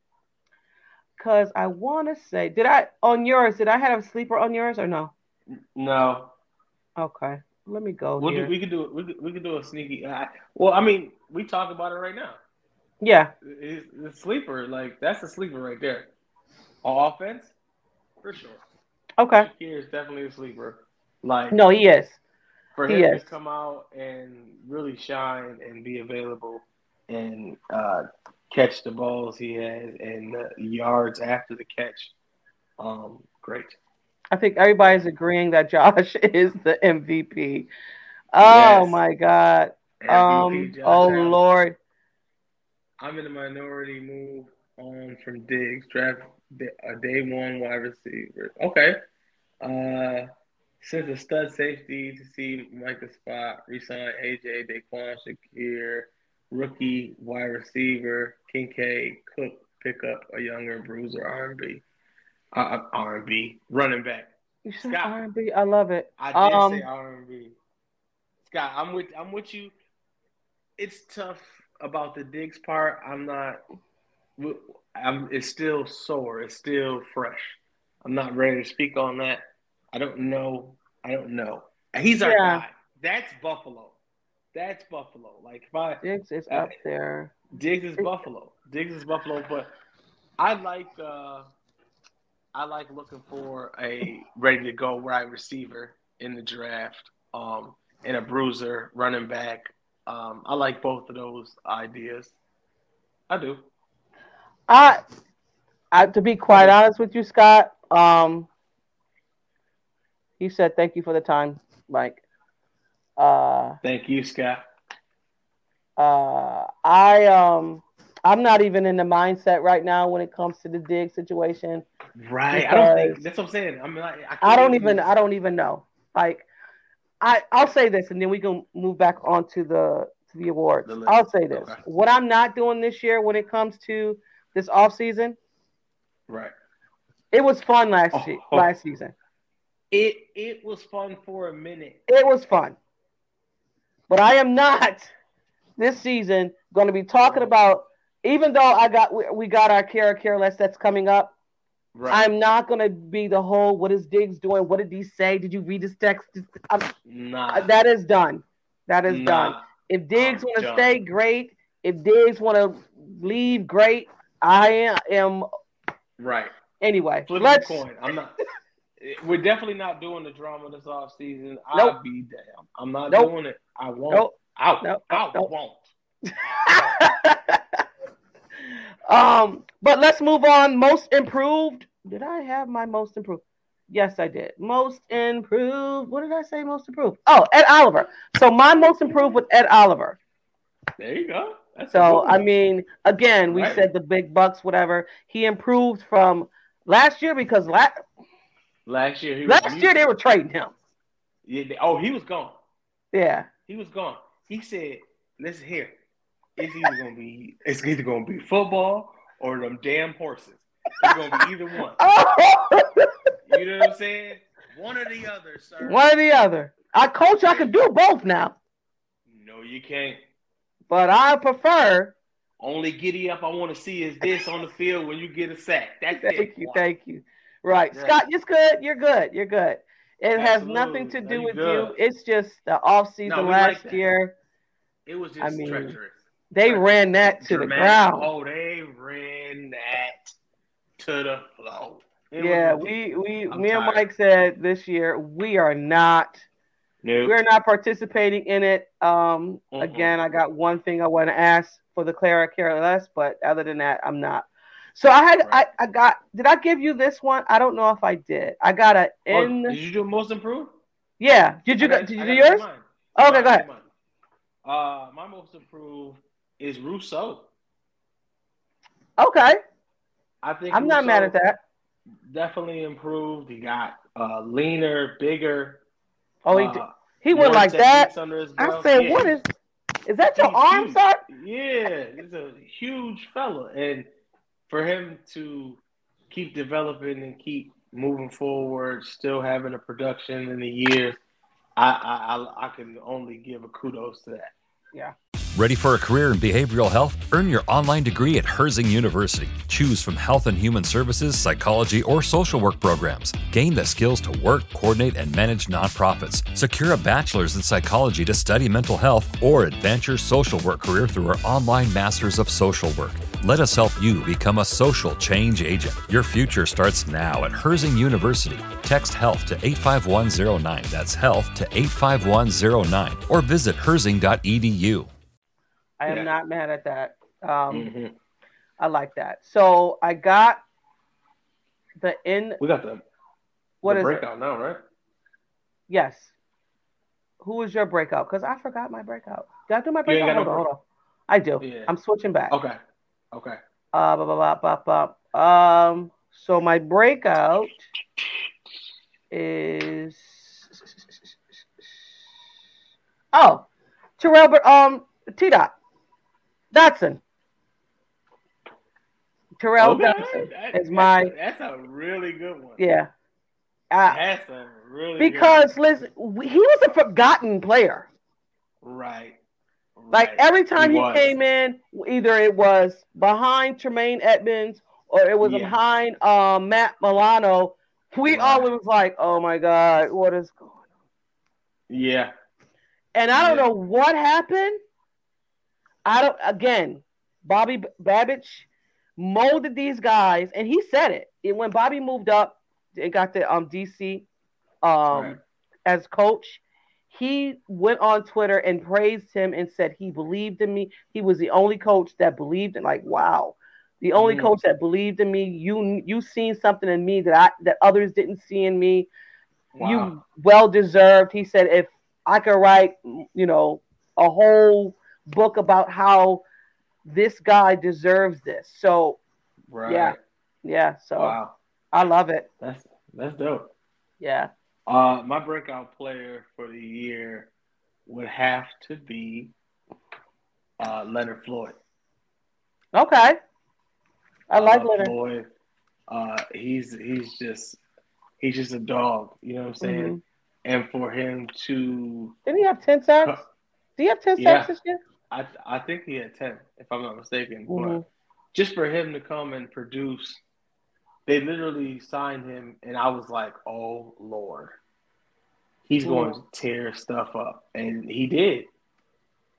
Speaker 2: Cause I want to say, did I on yours? Did I have a sleeper on yours or no?
Speaker 1: no,
Speaker 2: Okay, let me go
Speaker 1: we'll do, we could do it. We could, we could do a sneaky. Uh, well, I mean, we talk about it right now.
Speaker 2: yeah,
Speaker 1: It's, it's sleeper, like that's a sleeper right there. On offense, for sure.
Speaker 2: okay.
Speaker 1: Shakir is definitely a sleeper. Like
Speaker 2: No, he is.
Speaker 1: For him
Speaker 2: is.
Speaker 1: to come out and really shine and be available and uh, catch the balls he has and the yards after the catch, um, great.
Speaker 2: I think everybody's agreeing that Josh is the MVP. Oh
Speaker 1: Yes.
Speaker 2: my God. Um. Oh
Speaker 1: Allen.
Speaker 2: Lord.
Speaker 1: I'm in the minority move on from Diggs. Draft a day one wide receiver. Okay. Uh, since the stud safety to see Micah Spot, resign AJ, Daquan Shakir, rookie wide receiver, Kincaid, Cook, pick up a younger bruiser, R&B. Uh, R&B, running back.
Speaker 2: You said
Speaker 1: Scott.
Speaker 2: R&B. I love it.
Speaker 1: I did
Speaker 2: Um,
Speaker 1: say R&B. Scott, I'm with I'm with you. It's tough about the Diggs part. I'm not. I'm. It's still sore. It's still fresh. I'm not ready to speak on that. I don't know. I don't know. He's our
Speaker 2: Yeah.
Speaker 1: guy. That's Buffalo. That's Buffalo. Like if I
Speaker 2: Diggs is
Speaker 1: Uh,
Speaker 2: up there.
Speaker 1: Diggs is Buffalo. Diggs is Buffalo, but I like uh I like looking for a ready to go wide receiver in the draft, um, and a bruiser running back. Um, I like both of those ideas. I do.
Speaker 2: I, I to be quite honest with you, Scott. Um, he said thank you for the time, Mike. Uh,
Speaker 1: Thank you, Scott.
Speaker 2: uh, I um, I'm not even in the mindset right now when it comes to the Diggs situation.
Speaker 1: Right. I don't think that's what I'm saying. I'm not. I,
Speaker 2: I don't even I don't even know. Like I I'll say this and then we can move back on to the to the awards.
Speaker 1: The.
Speaker 2: I'll say this.
Speaker 1: Okay.
Speaker 2: What I'm not doing this year when it comes to this off season,
Speaker 1: Right.
Speaker 2: it was fun last
Speaker 1: Oh.
Speaker 2: se- last season.
Speaker 1: It it was fun for a minute.
Speaker 2: It was fun. But I am not this season going to be talking about even though I got we, we got our care care less that's coming up.
Speaker 1: Right.
Speaker 2: I'm not going to be the whole what is Diggs doing? What did he say? Did you read his text? I'm,
Speaker 1: nah.
Speaker 2: Uh, that is done. That is
Speaker 1: nah.
Speaker 2: done. If Diggs want to stay, great. If Diggs want to leave, great. I am
Speaker 1: Right.
Speaker 2: anyway.
Speaker 1: Flip
Speaker 2: let's.
Speaker 1: I'm not. We're definitely not doing the drama this off season.
Speaker 2: Nope.
Speaker 1: I'll be damn. I'm not
Speaker 2: Nope.
Speaker 1: doing it. I won't.
Speaker 2: Nope.
Speaker 1: I,
Speaker 2: Nope.
Speaker 1: I won't.
Speaker 2: um, but let's move on. Most improved. Did I have my most improved? Yes, I did. Most improved. What did I say? Most improved. Oh, Ed Oliver. So my most improved with Ed Oliver.
Speaker 1: There you go. That's
Speaker 2: So I mean, again, we
Speaker 1: Right.
Speaker 2: said the big bucks, whatever. He improved from last year because la-
Speaker 1: last year he was
Speaker 2: last year they were trading him.
Speaker 1: Yeah, they- oh, he was gone.
Speaker 2: Yeah.
Speaker 1: He was gone. He said, "Listen here, it's either gonna be it's either gonna be football or them damn horses. It's gonna be either one. Oh. You know what I'm saying? One or the other, sir.
Speaker 2: One or the other. I coach, I can do both now.
Speaker 1: No, you can't.
Speaker 2: But I prefer.
Speaker 1: Only giddy up I want to see is this on the field when you get a sack. That's
Speaker 2: Thank
Speaker 1: it.
Speaker 2: Thank
Speaker 1: you,
Speaker 2: thank you. Right,
Speaker 1: Yeah.
Speaker 2: Scott, it's good. You're good. You're good. It has nothing to do
Speaker 1: you
Speaker 2: with
Speaker 1: good.
Speaker 2: you. It's just the off season
Speaker 1: No, we like
Speaker 2: last year.
Speaker 1: It was just
Speaker 2: I mean,
Speaker 1: treacherous.
Speaker 2: They ran that to the ground.
Speaker 1: Oh, they ran that to the floor. It
Speaker 2: yeah,
Speaker 1: ridiculous.
Speaker 2: we we
Speaker 1: I'm
Speaker 2: me and. Mike said this year we are not
Speaker 1: Nope.
Speaker 2: we're not participating in it. Um,
Speaker 1: Mhm.
Speaker 2: again, I got one thing I want to ask for the Clara Care less, but other than that, I'm not. So I had
Speaker 1: Right.
Speaker 2: I, I got did I give you this one? I don't know if I did. I got a
Speaker 1: Oh, did you do most improved?
Speaker 2: yeah. Did you
Speaker 1: I
Speaker 2: got, did you do yours?
Speaker 1: mine.
Speaker 2: Okay,
Speaker 1: Mine,
Speaker 2: go ahead.
Speaker 1: mine. Uh, my most improved is Rousseau.
Speaker 2: Okay.
Speaker 1: I think
Speaker 2: I'm not mad at that.
Speaker 1: Definitely improved. He got uh, leaner, bigger.
Speaker 2: Oh, he
Speaker 1: uh,
Speaker 2: did. he went like that. I said,
Speaker 1: Yeah,
Speaker 2: what is is that your
Speaker 1: he's
Speaker 2: arm,
Speaker 1: huge.
Speaker 2: sir?
Speaker 1: Yeah, he's a huge fella, and for him to keep developing and keep moving forward, still having a production in the year, I I, I, I can only give a kudos to that. Yeah.
Speaker 3: Ready for a career in behavioral health? Earn your online degree at Herzing University. Choose from health and human services, psychology, or social work programs. Gain the skills to work, coordinate, and manage nonprofits. Secure a bachelor's in psychology to study mental health or advance your social work career through our online Masters of Social Work. Let us help you become a social change agent. Your future starts now at Herzing University. Text health to 85109. That's health to 85109 or visit herzing.edu.
Speaker 2: I am
Speaker 1: Yeah.
Speaker 2: not mad at that. Um,
Speaker 1: Mhm.
Speaker 2: I like that. So I got the in.
Speaker 1: We got the,
Speaker 2: What
Speaker 1: the
Speaker 2: is it?
Speaker 1: breakout now, right?
Speaker 2: Yes. Who was your breakout? Because I forgot my breakout. Did I do my breakout?
Speaker 1: got
Speaker 2: Hold
Speaker 1: no
Speaker 2: on, hold on. I do.
Speaker 1: Yeah.
Speaker 2: I'm switching back.
Speaker 1: Okay, okay.
Speaker 2: Uh, blah, blah, blah, blah, blah. Um, so my breakout is oh, Terrel, um, T Dot Dotson. Terrel
Speaker 1: Okay,
Speaker 2: Dotson
Speaker 1: that-
Speaker 2: is my
Speaker 1: That's a really good one.
Speaker 2: yeah. Uh,
Speaker 1: That's a really good
Speaker 2: because
Speaker 1: one.
Speaker 2: listen, he was a forgotten player.
Speaker 1: right.
Speaker 2: Like
Speaker 1: right.
Speaker 2: every time he,
Speaker 1: was.
Speaker 2: came in, either it was behind Tremaine Edmunds or it was
Speaker 1: Yeah.
Speaker 2: behind um, Matt Milano. We
Speaker 1: Right.
Speaker 2: always was like, "Oh my God, what is going?" on?
Speaker 1: Yeah.
Speaker 2: And I don't
Speaker 1: Yeah.
Speaker 2: know what happened. I don't. Again, Bobby Babich molded these guys, and he said it. And when Bobby moved up and got the um DC um
Speaker 1: Right.
Speaker 2: as coach, he went on Twitter and praised him and said he believed in me. He was the only coach that believed in like wow. The only
Speaker 1: Mhm.
Speaker 2: coach that believed in me. You you seen something in me that I that others didn't see in me.
Speaker 1: Wow.
Speaker 2: You well deserved. He said if I could write, you know, a whole book about how this guy deserves this. So
Speaker 1: right.
Speaker 2: yeah. yeah, so
Speaker 1: Wow.
Speaker 2: I love it.
Speaker 1: That's that's dope.
Speaker 2: Yeah.
Speaker 1: Uh, my breakout player for the year would have to be uh, Leonard Floyd.
Speaker 2: Okay. I like
Speaker 1: love
Speaker 2: Leonard.
Speaker 1: Floyd. Uh, he's he's just he's just a dog. You know what I'm saying?
Speaker 2: Mhm.
Speaker 1: And for him to,
Speaker 2: Didn't he have 10 sacks? Did he have 10
Speaker 1: Yeah.
Speaker 2: sacks this year?
Speaker 1: I I think he had ten, if I'm not mistaken.
Speaker 2: Mhm.
Speaker 1: But just for him to come and produce, they literally signed him, and I was like, oh lord, he's hmm. going to tear stuff up, and he did.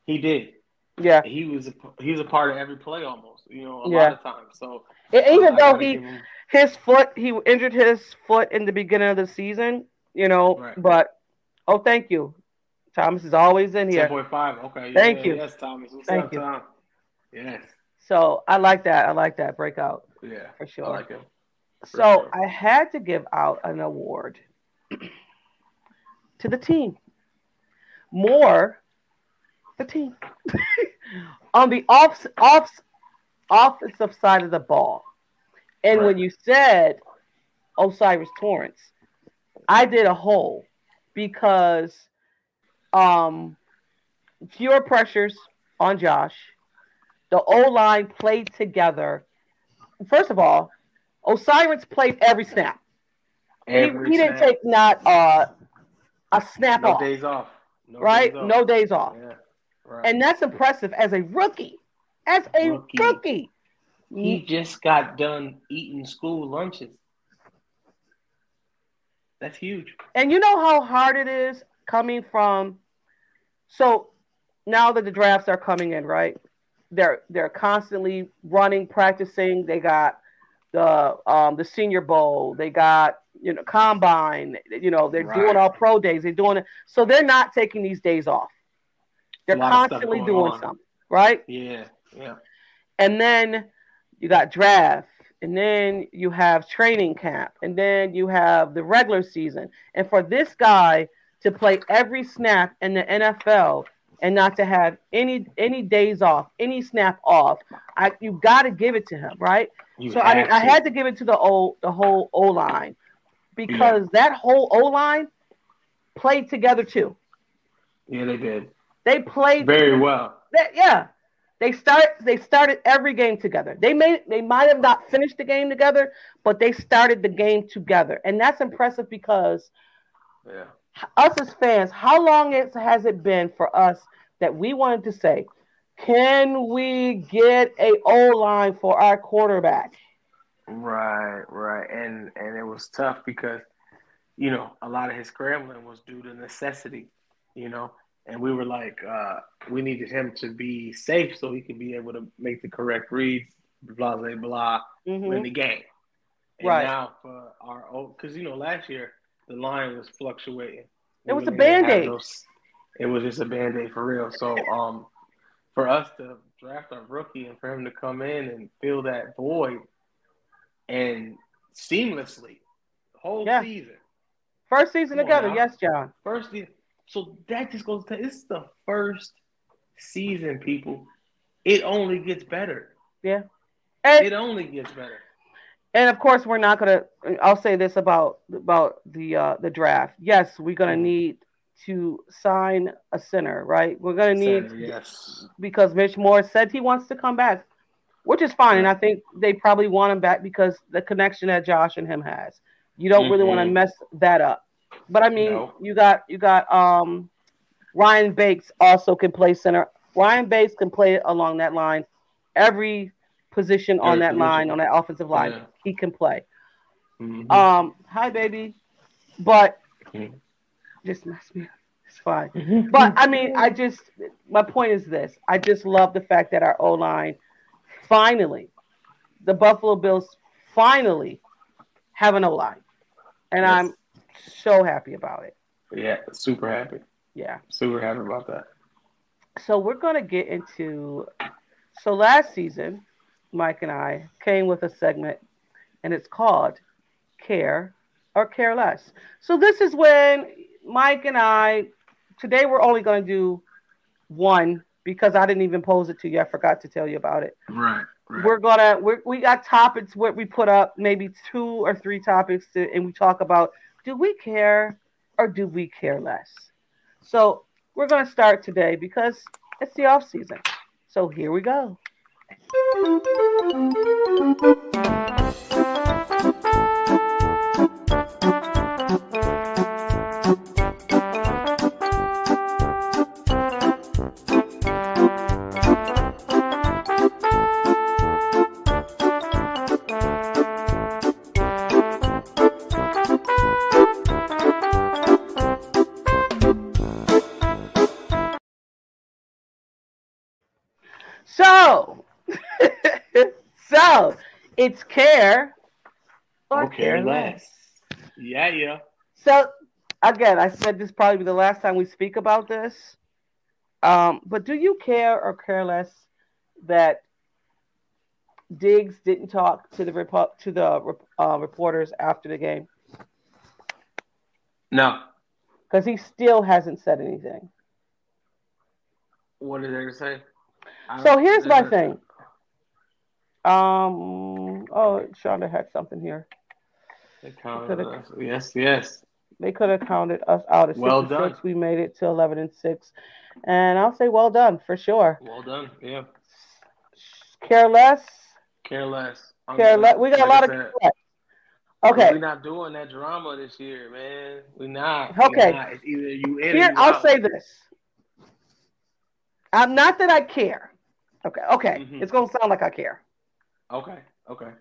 Speaker 1: He did.
Speaker 2: Yeah.
Speaker 1: He was a, he was a part of every play almost. You know, a
Speaker 2: Yeah.
Speaker 1: lot of times. So
Speaker 2: Even though he
Speaker 1: him-
Speaker 2: his foot he injured his foot in the beginning of the season, you know,
Speaker 1: Right.
Speaker 2: but oh thank you. Thomas is always in here.
Speaker 1: 10.5. Okay.
Speaker 2: Thank
Speaker 1: yeah,
Speaker 2: you.
Speaker 1: Yes, Thomas. What's
Speaker 2: Thank
Speaker 1: up,
Speaker 2: you.
Speaker 1: Tom? Yes.
Speaker 2: So I like that. I like that breakout
Speaker 1: Yeah.
Speaker 2: for sure.
Speaker 1: I like him.
Speaker 2: So
Speaker 1: sure.
Speaker 2: I had to give out an award to the team. More the team. On the off off offensive side of the ball. And when you said O'Cyrus Torrence, I did a whole because um fewer pressures on Josh. The O line played together. First of all, O'Cyrus played every snap. He,
Speaker 1: Every
Speaker 2: he didn't
Speaker 1: snap.
Speaker 2: take not uh, a snap
Speaker 1: no
Speaker 2: off,
Speaker 1: days off. No
Speaker 2: right?
Speaker 1: Days off.
Speaker 2: No days off.
Speaker 1: Yeah. right.
Speaker 2: and that's impressive as a rookie. As a
Speaker 1: Rookie.
Speaker 2: rookie,
Speaker 1: he just got done eating school lunches. That's huge.
Speaker 2: And you know how hard it is coming from. So now that the drafts are coming in, right? They're they're constantly running, practicing. They got the um the Senior Bowl. They got you know combine. You know they're doing all pro days. They're doing it. So they're not taking these days off. They're constantly doing
Speaker 1: on.
Speaker 2: something, right?
Speaker 1: Yeah, yeah.
Speaker 2: and then you got draft and then you have training camp and then you have the regular season and for this guy to play every snap in the NFL and not to have any any days off any snap off I you got to give it to him right
Speaker 1: You
Speaker 2: so I mean,
Speaker 1: have
Speaker 2: I had to give it to the o the whole O line because that whole O line played together too
Speaker 1: Yeah, they did
Speaker 2: they played
Speaker 1: very well.
Speaker 2: that, yeah. They start they started every game together. They may they might have not finished the game together, but they started the game together. And that's impressive because
Speaker 1: Yeah.
Speaker 2: us as fans, how long it has it been for us that we wanted to say, can we get a O line for our quarterback?
Speaker 1: Right, right, and and it was tough because, you know, a lot of his scrambling was due to necessity, you know, and we were like, uh, we needed him to be safe so he could be able to make the correct reads, blah blah blah,
Speaker 2: Mhm.
Speaker 1: win the game. And
Speaker 2: Right.
Speaker 1: now for our old, because you know, last year the line was fluctuating.
Speaker 2: It was a
Speaker 1: really
Speaker 2: Band-Aid.
Speaker 1: It was just a band aid for real. So, um, for us to draft our rookie and for him to come in and fill that void and seamlessly whole
Speaker 2: Yeah.
Speaker 1: season.
Speaker 2: First season
Speaker 1: Come
Speaker 2: together, yes, John.
Speaker 1: First year. So that just goes to is the first season, people. It only gets better.
Speaker 2: Yeah. And,
Speaker 1: It only gets better.
Speaker 2: and of course we're not gonna I'll say this about about the uh the draft. Yes, we're gonna
Speaker 1: Mhm.
Speaker 2: need to sign a center, right? We're gonna need
Speaker 1: Center, yes.
Speaker 2: because Mitch Morse said he wants to come back, which is fine. And I think they probably want him back because the connection that Josh and him has. You don't really want to mess that up. But I mean,
Speaker 1: No.
Speaker 2: you got you got um Ryan Bates also can play center. Ryan Bates can play along that line. Every position on
Speaker 1: Every
Speaker 2: that line, on that offensive line,
Speaker 1: Yeah.
Speaker 2: he can play.
Speaker 1: Mhm.
Speaker 2: Um, hi baby. But
Speaker 1: Mhm.
Speaker 2: Just mess me up. It's fine. Mm-hmm. But I mean, I just my point is this: I just love the fact that our O line finally, the Buffalo Bills finally have an O line, and
Speaker 1: Yes.
Speaker 2: I'm so happy about it.
Speaker 1: yeah, super happy.
Speaker 2: Yeah.
Speaker 1: Super happy about that.
Speaker 2: So we're gonna get into. So last season, Mike and I came with a segment, and it's called "Care or Care Less." So this is when Mike and I. Today we're only gonna do one because I didn't even pose it to you. I forgot to tell you about it.
Speaker 1: Right. right.
Speaker 2: We're gonna we're, we got topics what we put up maybe two or three topics to, and we talk about do we care or do we care less. So we're gonna start today because it's the off season. So here we go. It's care or
Speaker 1: Okay,
Speaker 2: care
Speaker 1: less.
Speaker 2: less.
Speaker 1: Yeah, yeah.
Speaker 2: So again, I said this probably be the last time we speak about this. Um, but do you care or care less that Diggs didn't talk to the repo- to the uh, reporters after the game
Speaker 1: No.
Speaker 2: because he still hasn't said anything.
Speaker 1: What did they say?
Speaker 2: So here's my
Speaker 1: they-
Speaker 2: thing. Um. Oh, Shonda had something here.
Speaker 1: they counted us. Yes, yes.
Speaker 2: They could have counted us out at six
Speaker 1: Well done.
Speaker 2: six. We made it to eleven and six, and I'll say well done for sure.
Speaker 1: Well done. Yeah.
Speaker 2: Care less.
Speaker 1: Care less. I'm
Speaker 2: Care less. We got a lot of care less. Okay.
Speaker 1: We're not doing that drama this year, man. We're not.
Speaker 2: Okay.
Speaker 1: We're not. It's either you in
Speaker 2: Here, I'll
Speaker 1: out.
Speaker 2: say this. I'm not that I care. Okay, okay.
Speaker 1: Mhm.
Speaker 2: It's gonna sound like I care.
Speaker 1: Okay. Okay.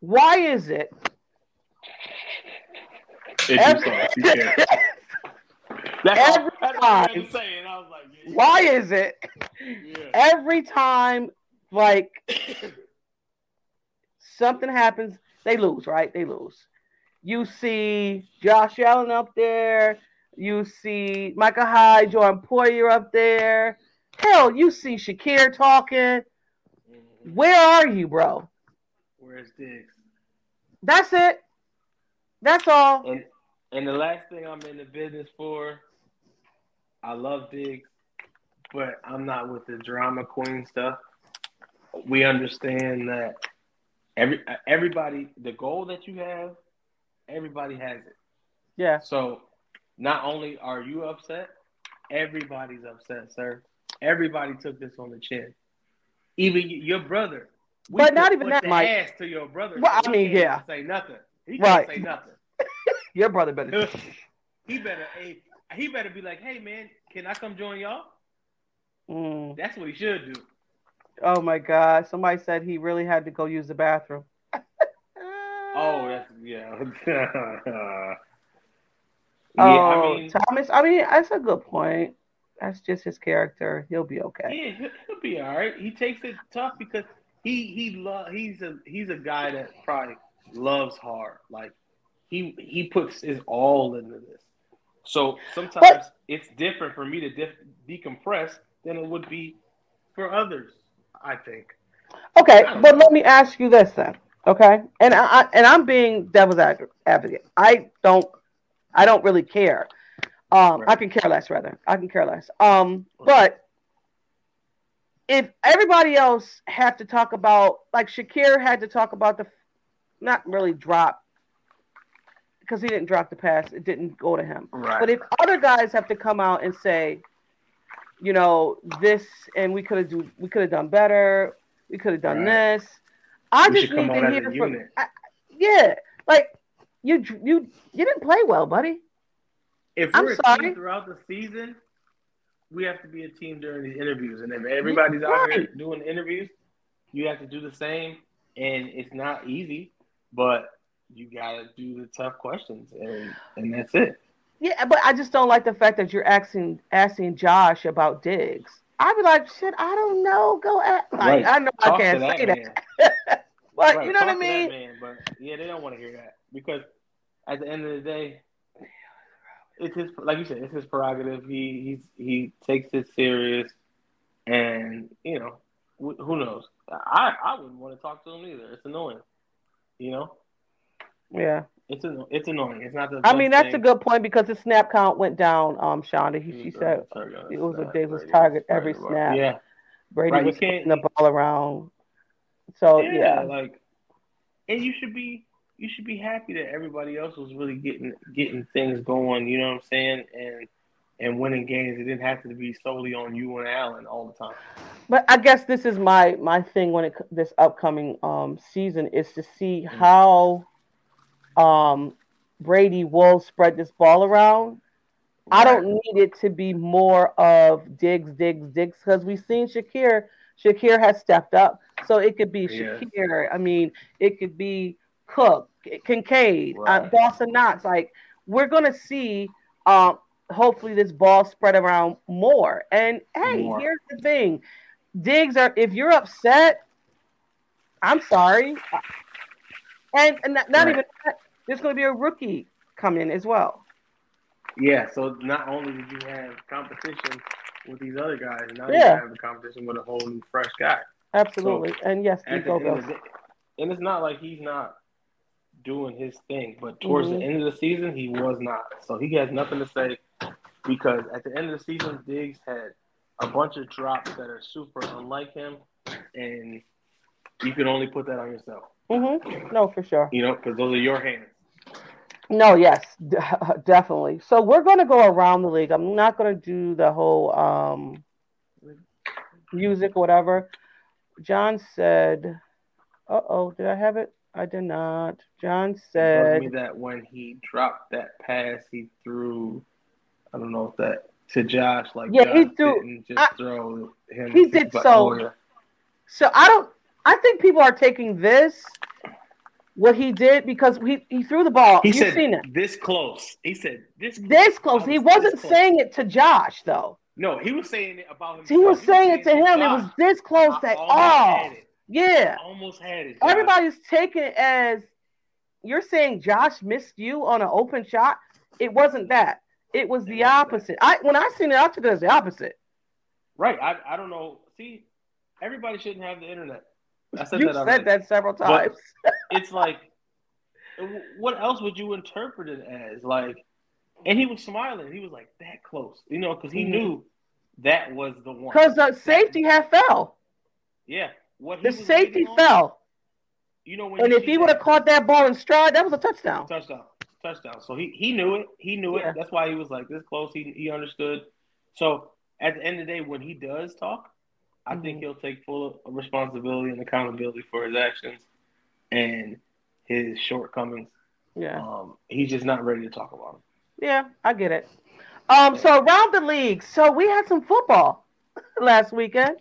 Speaker 2: Why is it
Speaker 1: If
Speaker 2: Every-
Speaker 1: saw, you care. That's all-
Speaker 2: Every
Speaker 1: that's all I
Speaker 2: time.
Speaker 1: had to say, and I was like, yeah,
Speaker 2: why is it
Speaker 1: Yeah.
Speaker 2: every time like something happens, they lose, right? They lose. You see Josh Allen up there, you see Micah Hyde, Jordan Poyer up there. Hell, you see Shakir talking. Where are you, bro?
Speaker 1: Where's Diggs?
Speaker 2: That's it. That's all.
Speaker 1: And and the last thing I'm in the business for, I love Diggs, but I'm not with the drama queen stuff. We understand that every everybody the goal that you have, everybody has it.
Speaker 2: Yeah.
Speaker 1: So not only are you upset, everybody's upset, sir. Everybody took this on the chin. Even your brother. We
Speaker 2: But not even that, Mike.
Speaker 1: ass to your brother.
Speaker 2: Well, I mean, yeah.
Speaker 1: Say nothing. He
Speaker 2: Right.
Speaker 1: can't say nothing.
Speaker 2: Your brother better.
Speaker 1: he better he better be like, hey man, can I come join y'all?
Speaker 2: Mm.
Speaker 1: That's what he should do.
Speaker 2: Oh my God. Somebody said he really had to go use the bathroom.
Speaker 1: Oh, that's yeah. yeah,
Speaker 2: oh,
Speaker 1: I mean,
Speaker 2: Thomas. I mean, that's a good point. That's just his character. He'll be okay.
Speaker 1: yeah, he'll, be all right. He takes it tough because he he lo- he's a he's a guy that probably loves hard. Like he he puts his all into this. So sometimes it's different for me to def- decompress than it would be for others. I think.
Speaker 2: Okay, but let me ask you this then. Okay, and I, I and I'm being devil's advocate. I don't, I don't really care. Um, I can care less, rather. I can care less. Um, but if everybody else have to talk about, like Shakir had to talk about the, not really drop, because he didn't drop the pass. It didn't go to him.
Speaker 1: Right.
Speaker 2: But if other guys have to come out and say, you know, this and we could have do we could have done better, we could have done
Speaker 1: Right.
Speaker 2: this. I
Speaker 1: We
Speaker 2: just need to hear from. I, yeah, like you you you didn't play well, buddy.
Speaker 1: If
Speaker 2: I'm
Speaker 1: we're a
Speaker 2: sorry.
Speaker 1: team throughout the season, we have to be a team during these interviews. And if everybody's out here doing interviews, you have to do the same. And it's not easy, but you gotta do the tough questions, and and that's it.
Speaker 2: Yeah, but I just don't like the fact that you're asking asking Josh about Diggs. I'd be like, shit, I don't know. Go at like,
Speaker 1: Right.
Speaker 2: I know
Speaker 1: Talk
Speaker 2: I can't
Speaker 1: that
Speaker 2: say
Speaker 1: man.
Speaker 2: that. but
Speaker 1: Right,
Speaker 2: you know what I
Speaker 1: talk to that
Speaker 2: mean?
Speaker 1: man, but yeah, they don't want to hear that because at the end of the day, it's his like you said, it's his prerogative. He he's he takes it serious, and you know wh- who knows. I I wouldn't want to talk to him either. It's annoying, you know.
Speaker 2: Yeah.
Speaker 1: It's anno- it's annoying. It's not the.
Speaker 2: I mean, that's a good point because the snap count went down, um, Shonda. He, she said it was a Davis target every snap.
Speaker 1: Yeah,
Speaker 2: Brady
Speaker 1: Right,
Speaker 2: was kicking the ball around. So
Speaker 1: yeah,
Speaker 2: yeah,
Speaker 1: like, and you should be you should be happy that everybody else was really getting getting things going. You know what I'm saying? And and winning games. It didn't have to be solely on you and Allen all the time.
Speaker 2: but I guess this is my my thing when it this upcoming um season is to see how um Brady will spread this ball around. I don't need it to be more of Diggs, Diggs, Diggs because we've seen Shakir. Shakir has stepped up, so it could be
Speaker 1: Yeah.
Speaker 2: Shakir. I mean, it could be Cook, Kincaid, uh,
Speaker 1: Right.
Speaker 2: Dawson Knox. Like we're gonna see. Um, hopefully, this ball spread around more. And hey,
Speaker 1: More.
Speaker 2: here's the thing: Diggs are. If you're upset, I'm sorry. And, and not, not
Speaker 1: Right.
Speaker 2: even that, there's going to be a rookie coming as well.
Speaker 1: Yeah. So not only did you have competition with these other guys, now
Speaker 2: Yeah.
Speaker 1: you have the competition with a whole new fresh guy.
Speaker 2: Absolutely. and yes,
Speaker 1: At the
Speaker 2: Nico
Speaker 1: end of
Speaker 2: goes.
Speaker 1: the day, and it's not like he's not doing his thing, but towards
Speaker 2: Mhm.
Speaker 1: the end of the season, he was not. So he has nothing to say because at the end of the season, Diggs had a bunch of drops that are super unlike him, and you can only put that on yourself,
Speaker 2: hmm No, for sure.
Speaker 1: you know, because those are your hands.
Speaker 2: No, yes, d- definitely. So we're going to go around the league. I'm not going to do the whole um, music or whatever. John said, "Uh oh, did I have it? I did not." John
Speaker 1: It bugged
Speaker 2: said,
Speaker 1: me that when he dropped that pass, he threw. I don't know if that to Josh. Like
Speaker 2: Yeah,
Speaker 1: Josh
Speaker 2: he threw-
Speaker 1: didn't just
Speaker 2: I-
Speaker 1: throw him.
Speaker 2: he did so-. So I don't. I think people are taking this what he did because he, he threw the ball.
Speaker 1: He
Speaker 2: You've
Speaker 1: said
Speaker 2: seen it
Speaker 1: this close. He said this.
Speaker 2: this close.
Speaker 1: I
Speaker 2: He
Speaker 1: was this
Speaker 2: wasn't
Speaker 1: close.
Speaker 2: saying it to Josh though.
Speaker 1: No, he was saying it about himself.
Speaker 2: He was saying it to him. It was this close
Speaker 1: I
Speaker 2: that oh
Speaker 1: had it.
Speaker 2: Yeah.
Speaker 1: I almost had it. Josh.
Speaker 2: Everybody's taking it as you're saying Josh missed you on an open shot. It wasn't that. It was
Speaker 1: It
Speaker 2: the opposite. I when I seen it, I took it as the opposite.
Speaker 1: Right. I, I don't know. See, everybody shouldn't have the internet. I said
Speaker 2: You
Speaker 1: that
Speaker 2: said that several
Speaker 1: But-
Speaker 2: times.
Speaker 1: It's like, what else would you interpret it as? Like, and he was smiling. He was like that close, you know, because he
Speaker 2: Mhm.
Speaker 1: knew that was the one.
Speaker 2: Because the safety had fell.
Speaker 1: yeah, what
Speaker 2: The safety
Speaker 1: on,
Speaker 2: fell.
Speaker 1: You know, when
Speaker 2: And if he would have caught that ball in stride, that was a touchdown.
Speaker 1: touchdown, touchdown. So he he knew it. He knew
Speaker 2: Yeah.
Speaker 1: it. That's why he was like this close. He he understood. So at the end of the day, when he does talk, I think
Speaker 2: Mhm.
Speaker 1: he'll take full responsibility and accountability for his actions and his shortcomings.
Speaker 2: Yeah.
Speaker 1: Um, he's just not ready to talk about them.
Speaker 2: Yeah, I get it. Um, so around the league, so we had some football last weekend.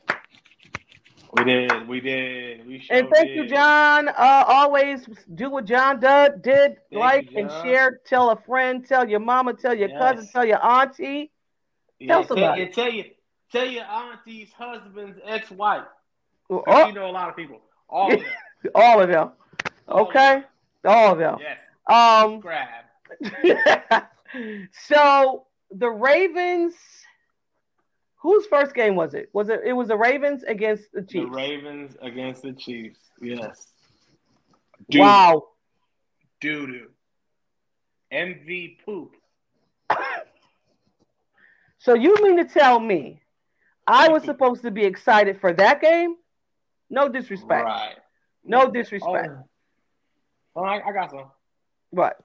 Speaker 1: We did, we did, we sure
Speaker 2: And thank
Speaker 1: did.
Speaker 2: you, John. Uh, always do what John did, did
Speaker 1: you,
Speaker 2: like and share. Tell a friend, tell your mama, tell your cousin, tell your auntie.
Speaker 1: Yeah,
Speaker 2: Tell somebody.
Speaker 1: and tell you, tell your auntie's husband's ex-wife.
Speaker 2: Oh,
Speaker 1: You know a lot of people. All of them.
Speaker 2: all of them.
Speaker 1: All of
Speaker 2: Okay,
Speaker 1: them.
Speaker 2: all of them.
Speaker 1: Yes.
Speaker 2: Um, so the Ravens. Whose first game was it? Was it? It was the Ravens against the Chiefs?
Speaker 1: The
Speaker 2: Chiefs.
Speaker 1: Ravens against the Chiefs. Yes.
Speaker 2: Wow.
Speaker 1: Doo doo. MV poop.
Speaker 2: So you mean to tell me I was supposed to be excited for that game? No disrespect.
Speaker 1: Right.
Speaker 2: No disrespect.
Speaker 1: Oh, oh, I, I got some.
Speaker 2: What?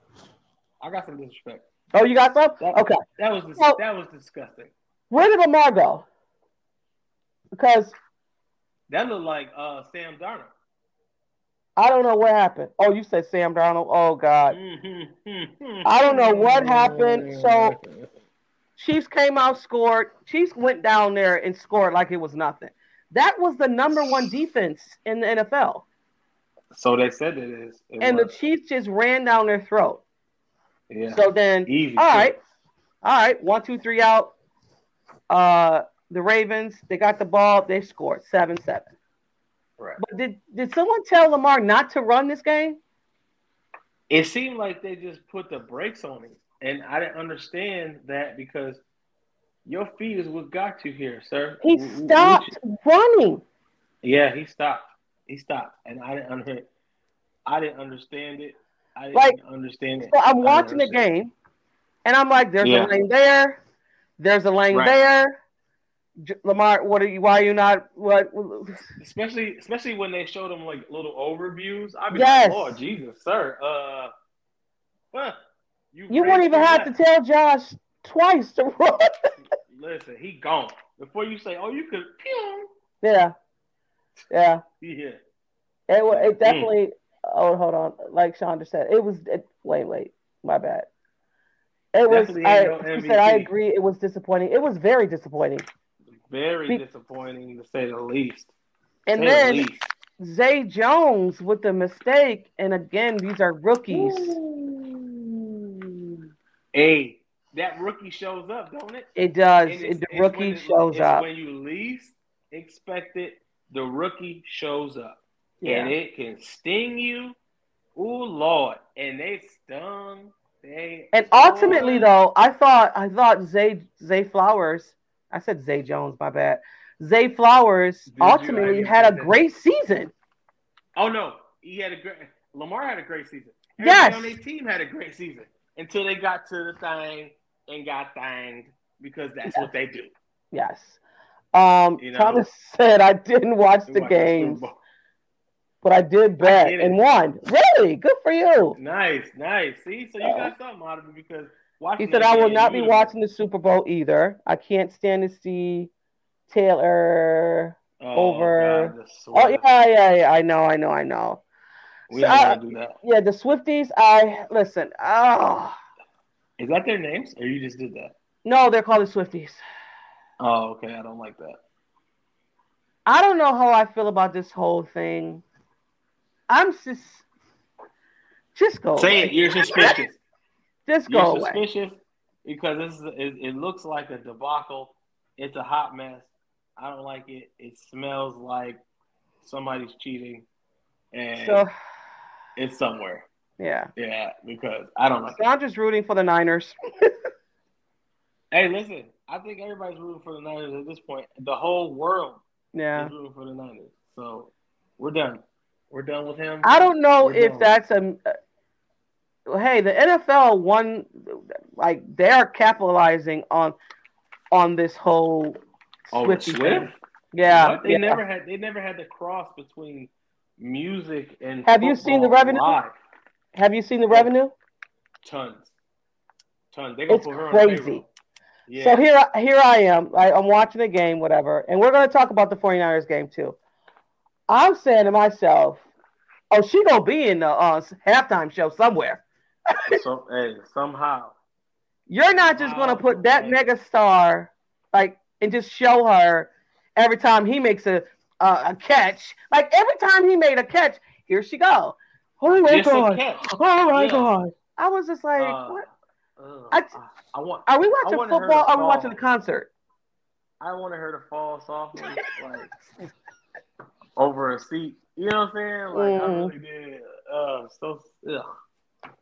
Speaker 1: I got some disrespect.
Speaker 2: Oh, you got some?
Speaker 1: That-
Speaker 2: Okay.
Speaker 1: That was dis-
Speaker 2: Well-
Speaker 1: that was disgusting.
Speaker 2: Where did Lamar go? Because
Speaker 1: That looked like uh Sam Darnold.
Speaker 2: I don't know what happened. Oh, you said Sam Darnold. Oh God.
Speaker 1: I
Speaker 2: I don't know what happened, so- Chiefs came out, scored. Chiefs went down there and scored like it was nothing. That was the number one defense in the NFL.
Speaker 1: so they said it is. It
Speaker 2: And the. Chiefs just ran down their throat.
Speaker 1: yeah.
Speaker 2: So then
Speaker 1: easy.
Speaker 2: All
Speaker 1: too.
Speaker 2: right. All right. One, two, three out. Uh the Ravens, they got the ball, they scored seven seven.
Speaker 1: Right.
Speaker 2: But did did someone tell Lamar not to run this game?
Speaker 1: It seemed like they just put the brakes on him, and I didn't understand that because your feet is what got you here, sir.
Speaker 2: He stopped running.
Speaker 1: Yeah, he stopped. He stopped, and I didn't under, I didn't understand it. I didn't
Speaker 2: Like,
Speaker 1: understand it.
Speaker 2: So I'm watching the game, and I'm like, "There's
Speaker 1: Yeah.
Speaker 2: a lane there, there's a lane
Speaker 1: Right.
Speaker 2: there." J- Lamar, what are you? Why are you not? What?
Speaker 1: Especially, especially when they showed him like little overviews. I'd be
Speaker 2: Yes.
Speaker 1: like, "Lord Jesus, sir, uh, well, you
Speaker 2: You wouldn't even have to tell Josh twice to run.
Speaker 1: Listen, he gone before you say, "Oh, you could." Pew.
Speaker 2: yeah, yeah.
Speaker 1: Yeah.
Speaker 2: It, wa-
Speaker 1: Mm.
Speaker 2: it definitely. Oh, hold on. Like Chandra said, it was. It, wait, wait. My bad. It was. I,
Speaker 1: no
Speaker 2: said, I agree. It was disappointing. It was very disappointing.
Speaker 1: Very
Speaker 2: Be-
Speaker 1: disappointing to say the least.
Speaker 2: And
Speaker 1: Say the
Speaker 2: then
Speaker 1: least.
Speaker 2: Zay Jones with the mistake. And again, these are rookies.
Speaker 1: Hey, that rookie shows up, don't it?
Speaker 2: It does. It, the rookie
Speaker 1: it-
Speaker 2: shows up.
Speaker 1: When you least expect it, the rookie shows up.
Speaker 2: Yeah.
Speaker 1: And it can sting you. Oh Lord. And they stung. They
Speaker 2: And ultimately,
Speaker 1: Boy.
Speaker 2: though, I thought I thought Zay Zay Flowers. I said Zay Jones. My bad. Zay Flowers
Speaker 1: you?
Speaker 2: Ultimately
Speaker 1: didn't
Speaker 2: had
Speaker 1: say
Speaker 2: a
Speaker 1: that.
Speaker 2: great season.
Speaker 1: Oh no, he had a great Lamar had a great season.
Speaker 2: Yes.
Speaker 1: On their team had a great season until they got to the thing and got thanged because that's what they do.
Speaker 2: Yes. Um,
Speaker 1: You know.
Speaker 2: Thomas said I didn't watch the
Speaker 1: watch
Speaker 2: games,
Speaker 1: Bowl.
Speaker 2: But I did bet
Speaker 1: it.
Speaker 2: and won. Really? Good for you.
Speaker 1: Nice, nice. See, so you
Speaker 2: Uh,
Speaker 1: got something out of it because
Speaker 2: He said I will not be watching the Super Bowl either. I can't stand to see Taylor.
Speaker 1: Oh,
Speaker 2: over-
Speaker 1: God,
Speaker 2: Oh yeah, yeah, yeah. I know, I know, I know.
Speaker 1: We
Speaker 2: So, I-
Speaker 1: gonna do that.
Speaker 2: Yeah, the Swifties. I listen. Oh,
Speaker 1: Is that their names, or you just did that?
Speaker 2: No, they're called the Swifties.
Speaker 1: Oh, okay. I don't like that.
Speaker 2: I don't know how I feel about this whole thing. I'm just just go
Speaker 1: Say
Speaker 2: away.
Speaker 1: it. You're suspicious.
Speaker 2: Just go You're away.
Speaker 1: suspicious because this is it, it looks like a debacle. It's a hot mess. I don't like it. It smells like somebody's cheating, and
Speaker 2: So
Speaker 1: it's somewhere.
Speaker 2: yeah.
Speaker 1: Yeah, because I don't like
Speaker 2: So
Speaker 1: it.
Speaker 2: I'm just rooting for the Niners.
Speaker 1: Hey, listen. I think everybody's rooting for the Niners at this point. The whole world
Speaker 2: Yeah.
Speaker 1: is rooting for the Niners. So we're done. We're done with him.
Speaker 2: I don't know
Speaker 1: We're
Speaker 2: if
Speaker 1: done.
Speaker 2: that's a. uh, hey, the NFL one, Like they are capitalizing on on this whole
Speaker 1: Oh, Swift?
Speaker 2: Yeah,
Speaker 1: What? They
Speaker 2: yeah.
Speaker 1: never had. They never had the cross between music and.
Speaker 2: Have you seen the revenue?
Speaker 1: live.
Speaker 2: Have you seen the revenue?
Speaker 1: Tons, tons. They
Speaker 2: It's
Speaker 1: put her on
Speaker 2: crazy.
Speaker 1: Yeah.
Speaker 2: So here, I- here I am. I, I'm watching the game, whatever, and we're going to talk about the 49ers game too. I'm saying to myself, "Oh, she gonna be in the uh, halftime show somewhere.
Speaker 1: so, hey, somehow.
Speaker 2: You're not just gonna put that mega star like and just show her every time he makes a uh, a catch. Like every time he made a catch, here she go. Oh my god! Oh my
Speaker 1: Yeah.
Speaker 2: god! I was just like,
Speaker 1: Uh,
Speaker 2: what?
Speaker 1: Ugh.
Speaker 2: I-
Speaker 1: I want.
Speaker 2: Are we watching
Speaker 1: wanted her to
Speaker 2: football? Or are we watching the concert?
Speaker 1: I wanted her to fall softly, like over a seat. You know what I'm saying? Like I
Speaker 2: Mhm.
Speaker 1: really did. Uh, so ugh.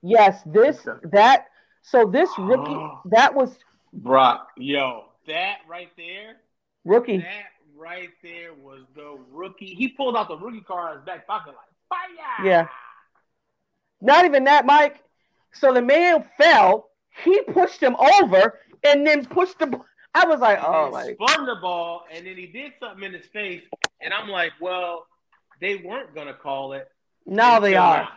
Speaker 2: Yes, this that. So this rookie that was
Speaker 1: Brock, yo, that right there,
Speaker 2: rookie.
Speaker 1: that right there was the rookie. He pulled out the rookie card in his back pocket, like fire.
Speaker 2: Yeah. Not even that, Mike. So the man fell. He pushed him over and then pushed the. I was like, oh my.
Speaker 1: spun the ball, and then he did something in his face, and I'm like, well, they weren't gonna call it.
Speaker 2: Now they are.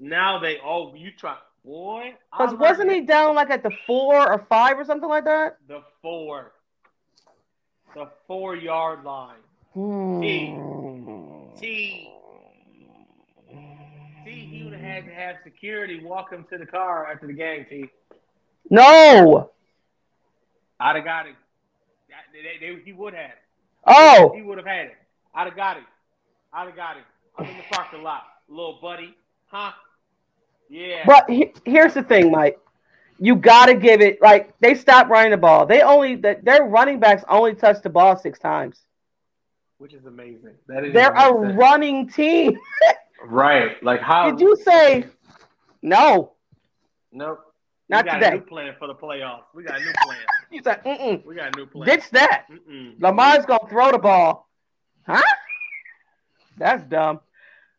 Speaker 1: now. They. Oh, you try, boy.
Speaker 2: Because wasn't he down like at the four or five or something like that?
Speaker 1: the four, the four yard line?
Speaker 2: Hmm.
Speaker 1: T. T. He would have had to have security walk him to the car after the game. T.
Speaker 2: No.
Speaker 1: I'd have got it. That- they- they- he would have.
Speaker 2: Oh,
Speaker 1: He would have had it. I'd have got it. I'd have got him. I'm in the parking lot, little buddy. Huh? Yeah.
Speaker 2: but he, here's the thing, Mike. You got to give it like they stopped running the ball. They only that their running backs only touched the ball six times.
Speaker 1: Which is amazing. That is
Speaker 2: They're a
Speaker 1: amazing.
Speaker 2: running team.
Speaker 1: right. Like how?
Speaker 2: Did you say no?
Speaker 1: Nope.
Speaker 2: Not
Speaker 1: we got
Speaker 2: today.
Speaker 1: a new plan for the playoffs. We got a new plan.
Speaker 2: You like, mm-mm.
Speaker 1: We got a new plan.
Speaker 2: Ditch that.
Speaker 1: Mm-mm.
Speaker 2: Lamar's gonna throw the ball. Huh? That's dumb.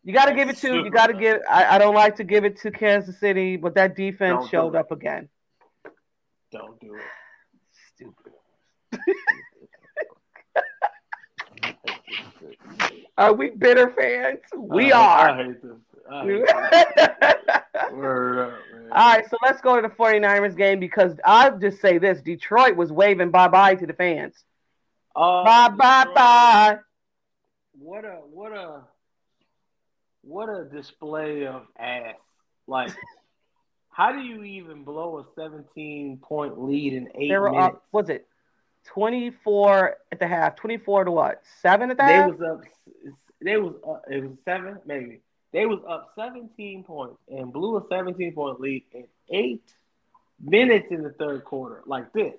Speaker 2: You got to give it to. You got to give. I, I don't like to give it to Kansas City, but that defense
Speaker 1: Don't
Speaker 2: showed up again.
Speaker 1: Don't do it.
Speaker 2: Stupid. Are we bitter fans? We uh,
Speaker 1: I-
Speaker 2: are.
Speaker 1: I hate this. I. Word up, man.
Speaker 2: All right, so let's go to the 49ers game because I'll just say this Detroit was waving bye bye to the fans.
Speaker 1: Uh, oh,
Speaker 2: Bye bye
Speaker 1: Detroit.
Speaker 2: bye.
Speaker 1: What a what a what a display of ass. Like how do you even blow a 17 point lead in eight
Speaker 2: They were
Speaker 1: minutes?
Speaker 2: up, was it 24 at the half? 24 to what? Seven at the
Speaker 1: They
Speaker 2: half?
Speaker 1: was up. They was up. It was seven, maybe. They was up 17 points and blew a 17 point lead in eight minutes in the third quarter, like this.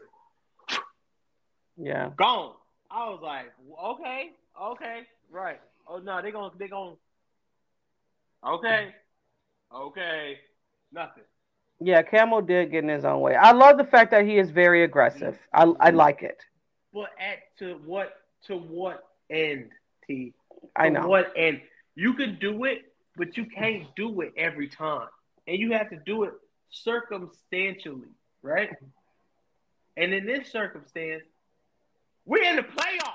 Speaker 2: yeah.
Speaker 1: Gone. I was like, okay, okay, right. Oh no, they gonna they gonna. Okay, okay, nothing.
Speaker 2: Yeah, Campbell did get in his own way. I love the fact that he is very aggressive. I, I mm-hmm. like it.
Speaker 1: But at to what to what end, T?
Speaker 2: I
Speaker 1: To
Speaker 2: know.
Speaker 1: what end? You can do it, but you can't do it every time, and you have to do it circumstantially, right? And in this circumstance, we're in the playoffs.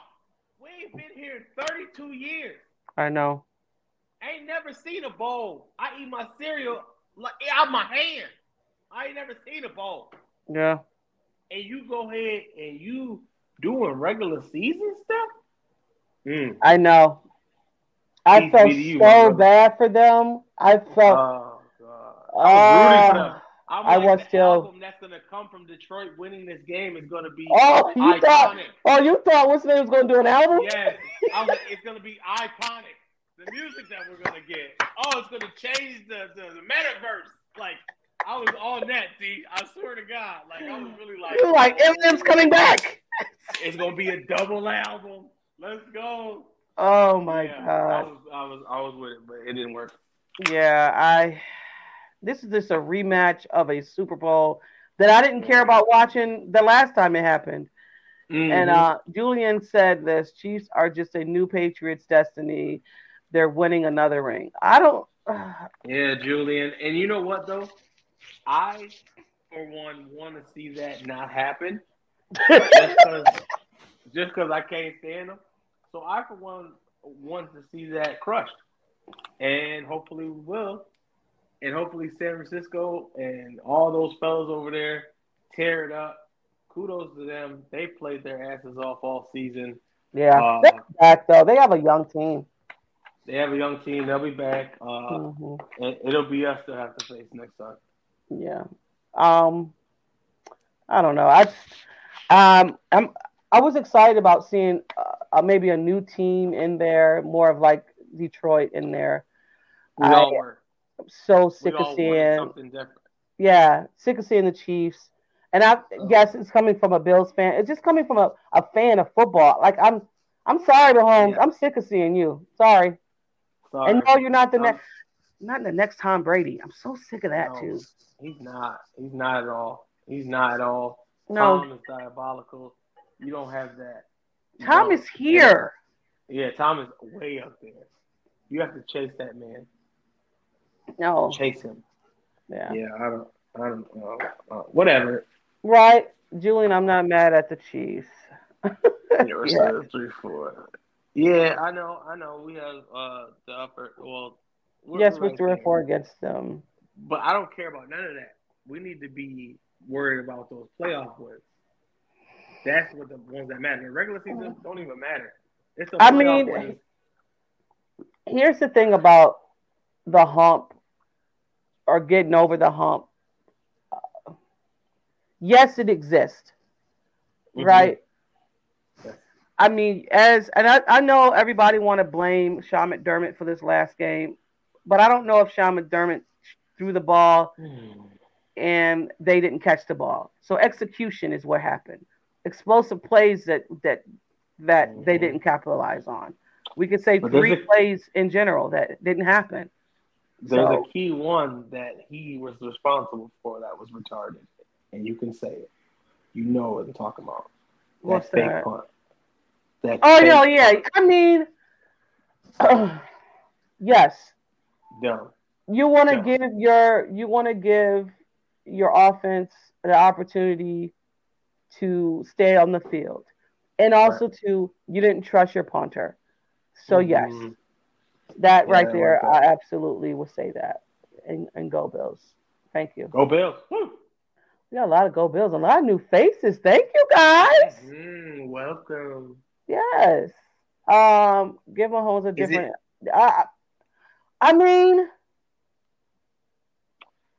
Speaker 1: We ain't been here 32 years.
Speaker 2: I know.
Speaker 1: I ain't never seen a bowl. I eat my cereal like out my hand. I ain't never seen a bowl.
Speaker 2: Yeah.
Speaker 1: And you go ahead and you doing regular season stuff? Mm.
Speaker 2: I know. I felt
Speaker 1: you,
Speaker 2: so bad for them. I felt.
Speaker 1: Oh god. I was rooting for
Speaker 2: Uh,
Speaker 1: them. I'm
Speaker 2: I
Speaker 1: like,
Speaker 2: was still-
Speaker 1: album that's gonna come from Detroit winning this game is gonna be
Speaker 2: Oh, you
Speaker 1: iconic.
Speaker 2: thought? Oh, you thought what's name was going to do an album?
Speaker 1: Yes, like, it's gonna be iconic. The music that we're gonna get. Oh, it's gonna change the the, the metaverse. Like I was on that, D. I swear to God. Like I was really like,
Speaker 2: You're like Eminem's coming back.
Speaker 1: it's gonna be a double album. Let's go.
Speaker 2: Oh my
Speaker 1: Yeah, I
Speaker 2: god.
Speaker 1: was I was I was with it, but it didn't work.
Speaker 2: Yeah, I. This is just a rematch of a Super Bowl that I didn't care about watching the last time it happened. And
Speaker 1: Mhm.
Speaker 2: uh, Julian said this: Chiefs are just a new Patriots' destiny. They're winning another ring. I don't.
Speaker 1: Yeah, Julian. And you know what though? I, for one, want to see that not happen. Just because I can't stand them. So I, for one, want to see that crushed. And hopefully we will. And hopefully San Francisco and all those fellas over there tear it up. Kudos to them. They played their asses off all season.
Speaker 2: yeah,
Speaker 1: Uh,
Speaker 2: they're back though. They have a young team.
Speaker 1: They have a young team. They'll be back. Uh,
Speaker 2: Mhm.
Speaker 1: and it'll be us to have to face next time.
Speaker 2: Yeah. Um, I don't know. I um, I'm I was excited about seeing uh, Uh, maybe a new team in there, more of like Detroit in there.
Speaker 1: We
Speaker 2: I-
Speaker 1: all were.
Speaker 2: I'm so sick
Speaker 1: all
Speaker 2: of seeing,
Speaker 1: something different.
Speaker 2: yeah, sick of seeing the Chiefs. And I yes, it's coming from a Bills fan. It's just coming from a, a fan of football. Like I'm, I'm sorry, Mahomes.
Speaker 1: Yeah.
Speaker 2: I'm sick of seeing you. Sorry.
Speaker 1: Sorry.
Speaker 2: And no, you're not the next, not the next Tom Brady. I'm so sick of that
Speaker 1: No.
Speaker 2: too.
Speaker 1: He's not. He's not at all. He's not at all.
Speaker 2: No,
Speaker 1: Tom is diabolical. You don't have that. You
Speaker 2: Tom
Speaker 1: don't.
Speaker 2: is here.
Speaker 1: Yeah, Tom is way up there. You have to chase that man.
Speaker 2: No,
Speaker 1: Chase him.
Speaker 2: yeah.
Speaker 1: Yeah, I don't. I don't know. Uh, whatever.
Speaker 2: Right, Julian. I'm not mad at the Chiefs. Yeah.
Speaker 1: three four. Yeah, I know. I know. We have uh the upper. Well,
Speaker 2: yes, we're three or four against them.
Speaker 1: But I don't care about none of that. We need to be worried about those playoff wins. That's what the ones that matter. The regular season don't even matter. It's
Speaker 2: I mean,
Speaker 1: wins.
Speaker 2: Here's the thing about the hump or getting over the hump. Uh, Yes, it exists,
Speaker 1: Mhm.
Speaker 2: right?
Speaker 1: Yes.
Speaker 2: I mean, as and I, I know everybody want to blame Sean McDermott for this last game, but I don't know if Sean McDermott threw the ball and they didn't catch the ball. So execution is what happened. Explosive plays that that that they
Speaker 1: Mhm.
Speaker 2: didn't capitalize on. We could say
Speaker 1: But
Speaker 2: three
Speaker 1: a-
Speaker 2: plays in general that didn't happen.
Speaker 1: There's
Speaker 2: So-
Speaker 1: a key one that he was responsible for that was retarded, and you can say it. You know what I'm talking about.
Speaker 2: What's
Speaker 1: that fake
Speaker 2: that?
Speaker 1: punt. That
Speaker 2: Oh no, yeah.
Speaker 1: punt.
Speaker 2: I mean, yes,
Speaker 1: Dumb.
Speaker 2: you want to give your you want to give your offense the opportunity to stay on the field, and also to you didn't trust your punter. So yes,
Speaker 1: Mhm.
Speaker 2: that
Speaker 1: Yeah,
Speaker 2: right
Speaker 1: I
Speaker 2: there,
Speaker 1: like that.
Speaker 2: I absolutely would say that. And and go Bills. Thank you.
Speaker 1: Go Bills. Woo.
Speaker 2: We got a lot of go Bills, a lot of new faces. Thank you guys.
Speaker 1: Mm, welcome.
Speaker 2: Yes. Um, give Mahomes a
Speaker 1: Is it-
Speaker 2: different. I, I mean,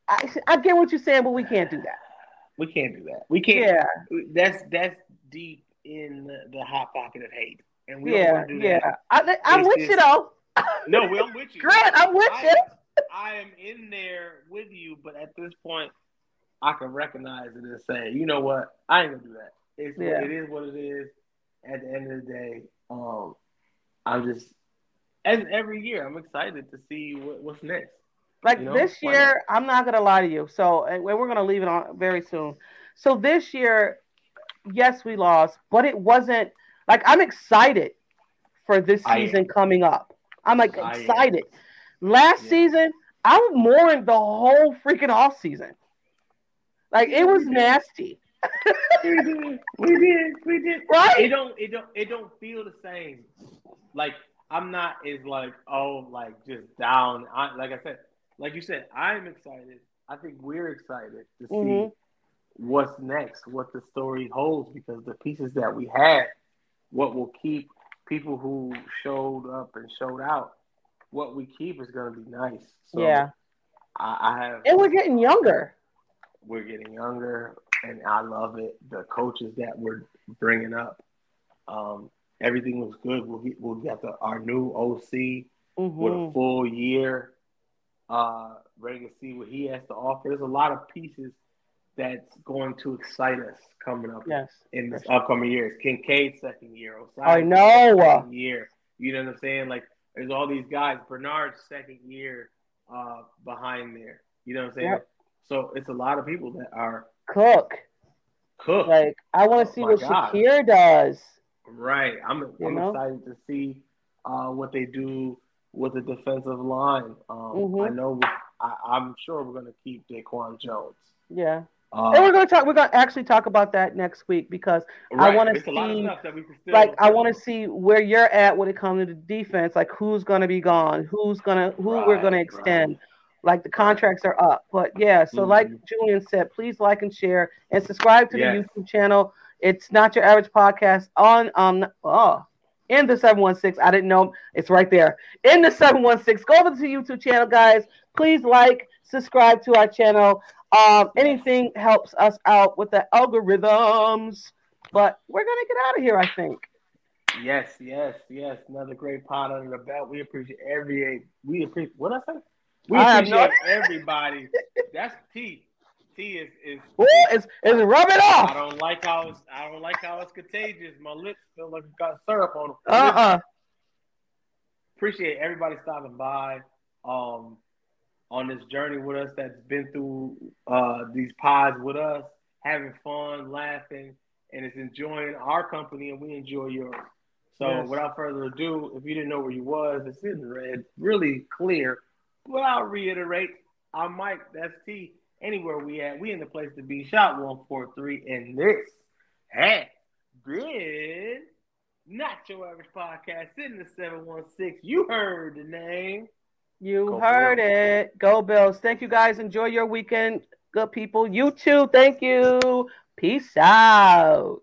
Speaker 2: I, I get what you're saying, but we can't do that.
Speaker 1: We can't do that. We can't.
Speaker 2: Yeah,
Speaker 1: That's that's deep in the, hot pocket of hate, and we don't
Speaker 2: yeah,
Speaker 1: want to do
Speaker 2: yeah.
Speaker 1: that.
Speaker 2: I, I'm
Speaker 1: It's
Speaker 2: with you though.
Speaker 1: No, we, I'm with you.
Speaker 2: Grant, I'm with
Speaker 1: I,
Speaker 2: you.
Speaker 1: I am in there with you, but at this point, I can recognize it and say, you know what, I ain't gonna do that. It's
Speaker 2: Yeah.
Speaker 1: it is what it is. At the end of the day, um, I'm just as every year, I'm excited to see what, what's next.
Speaker 2: Like
Speaker 1: You know,
Speaker 2: this year, I'm not gonna lie to you. So, and we're gonna leave it on very soon. So this year, yes, we lost, but it wasn't like I'm excited for this season coming up. I'm like
Speaker 1: I am.
Speaker 2: excited. Last
Speaker 1: Yeah.
Speaker 2: season, I was mourning the whole freaking off season. Like it was nasty,
Speaker 1: we did, we did, we did. It don't, it don't, it don't feel the same. Like I'm not as like oh like just down. I, like I said, like you said, I'm excited. I think we're excited to see
Speaker 2: Mhm.
Speaker 1: what's next, what the story holds, because the pieces that we had, what will keep people who showed up and showed out, what we keep is going to be nice. So
Speaker 2: yeah,
Speaker 1: I, I have.
Speaker 2: and we're getting younger.
Speaker 1: we're getting younger, and I love it. The coaches that we're bringing up, um, everything was good. We'll get, we'll get the, our new OC
Speaker 2: Mhm.
Speaker 1: with a full year, uh, ready to see what he has to offer. There's a lot of pieces that's going to excite us coming up
Speaker 2: Yes.
Speaker 1: in this upcoming years. Kincaid second year, Osai
Speaker 2: I know.
Speaker 1: second year. You know what I'm saying? Like there's all these guys. Bernard's second year uh, behind there. You know what I'm saying?
Speaker 2: Yep.
Speaker 1: So it's a lot of people that are
Speaker 2: Cook.
Speaker 1: Cook.
Speaker 2: Like I want
Speaker 1: Oh
Speaker 2: to see
Speaker 1: my
Speaker 2: what
Speaker 1: God.
Speaker 2: Shakir does.
Speaker 1: Right. I'm
Speaker 2: You
Speaker 1: I'm
Speaker 2: know?
Speaker 1: excited to see uh, what they do with the defensive line. Um,
Speaker 2: Mhm.
Speaker 1: I know. I, I'm sure we're going to keep Daquan Jones.
Speaker 2: Yeah.
Speaker 1: Uh,
Speaker 2: and we're gonna talk. We're gonna actually talk about that next week because I
Speaker 1: There's a lot of
Speaker 2: see,
Speaker 1: stuff that we can still
Speaker 2: like I want to see where you're at when it comes to the defense. Like who's gonna be gone, who's gonna who we're gonna
Speaker 1: right.
Speaker 2: extend. Like the contracts are up, but yeah. So like
Speaker 1: Mhm.
Speaker 2: Julian said, please like and share and subscribe to
Speaker 1: Yes.
Speaker 2: the YouTube channel. It's not your average podcast on um oh in the seven one six. I didn't know it's right there in the seven one six. Go over to the YouTube channel, guys. Please like, subscribe to our channel. Um, anything helps us out with the algorithms. But we're gonna get out of here, I think.
Speaker 1: Yes, yes, yes. Another great pot under the belt. We appreciate every. We appreciate what I say. We
Speaker 2: I have no-
Speaker 1: appreciate everybody. That's T. T is is.
Speaker 2: Ooh, it's it's rub it
Speaker 1: I
Speaker 2: off.
Speaker 1: don't like how it's. I don't like how it's contagious. My lips feel like it got syrup on them.
Speaker 2: Uh uh
Speaker 1: Appreciate everybody stopping by. Um, on this journey with us that's been through uh these pods with us, having fun, laughing, and it's enjoying our company, and we enjoy yours. So
Speaker 2: Yes.
Speaker 1: without further ado, if you didn't know where you was, it's in red, really clear. But I'll reiterate, I'm Mike, that's T. Anywhere we at, we in the place to be. Shot 143, and this has been not your average podcast in the 716. You heard the name.
Speaker 2: You
Speaker 1: Go
Speaker 2: heard
Speaker 1: Bills.
Speaker 2: it. Go Bills. Thank you guys. Enjoy your weekend. Good people. You too. Thank you. Peace out.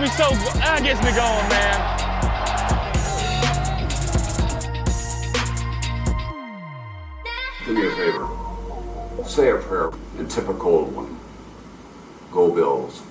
Speaker 4: me so, that gets me going, man.
Speaker 5: Do me a favor. Say a prayer a cold one. Go Bills.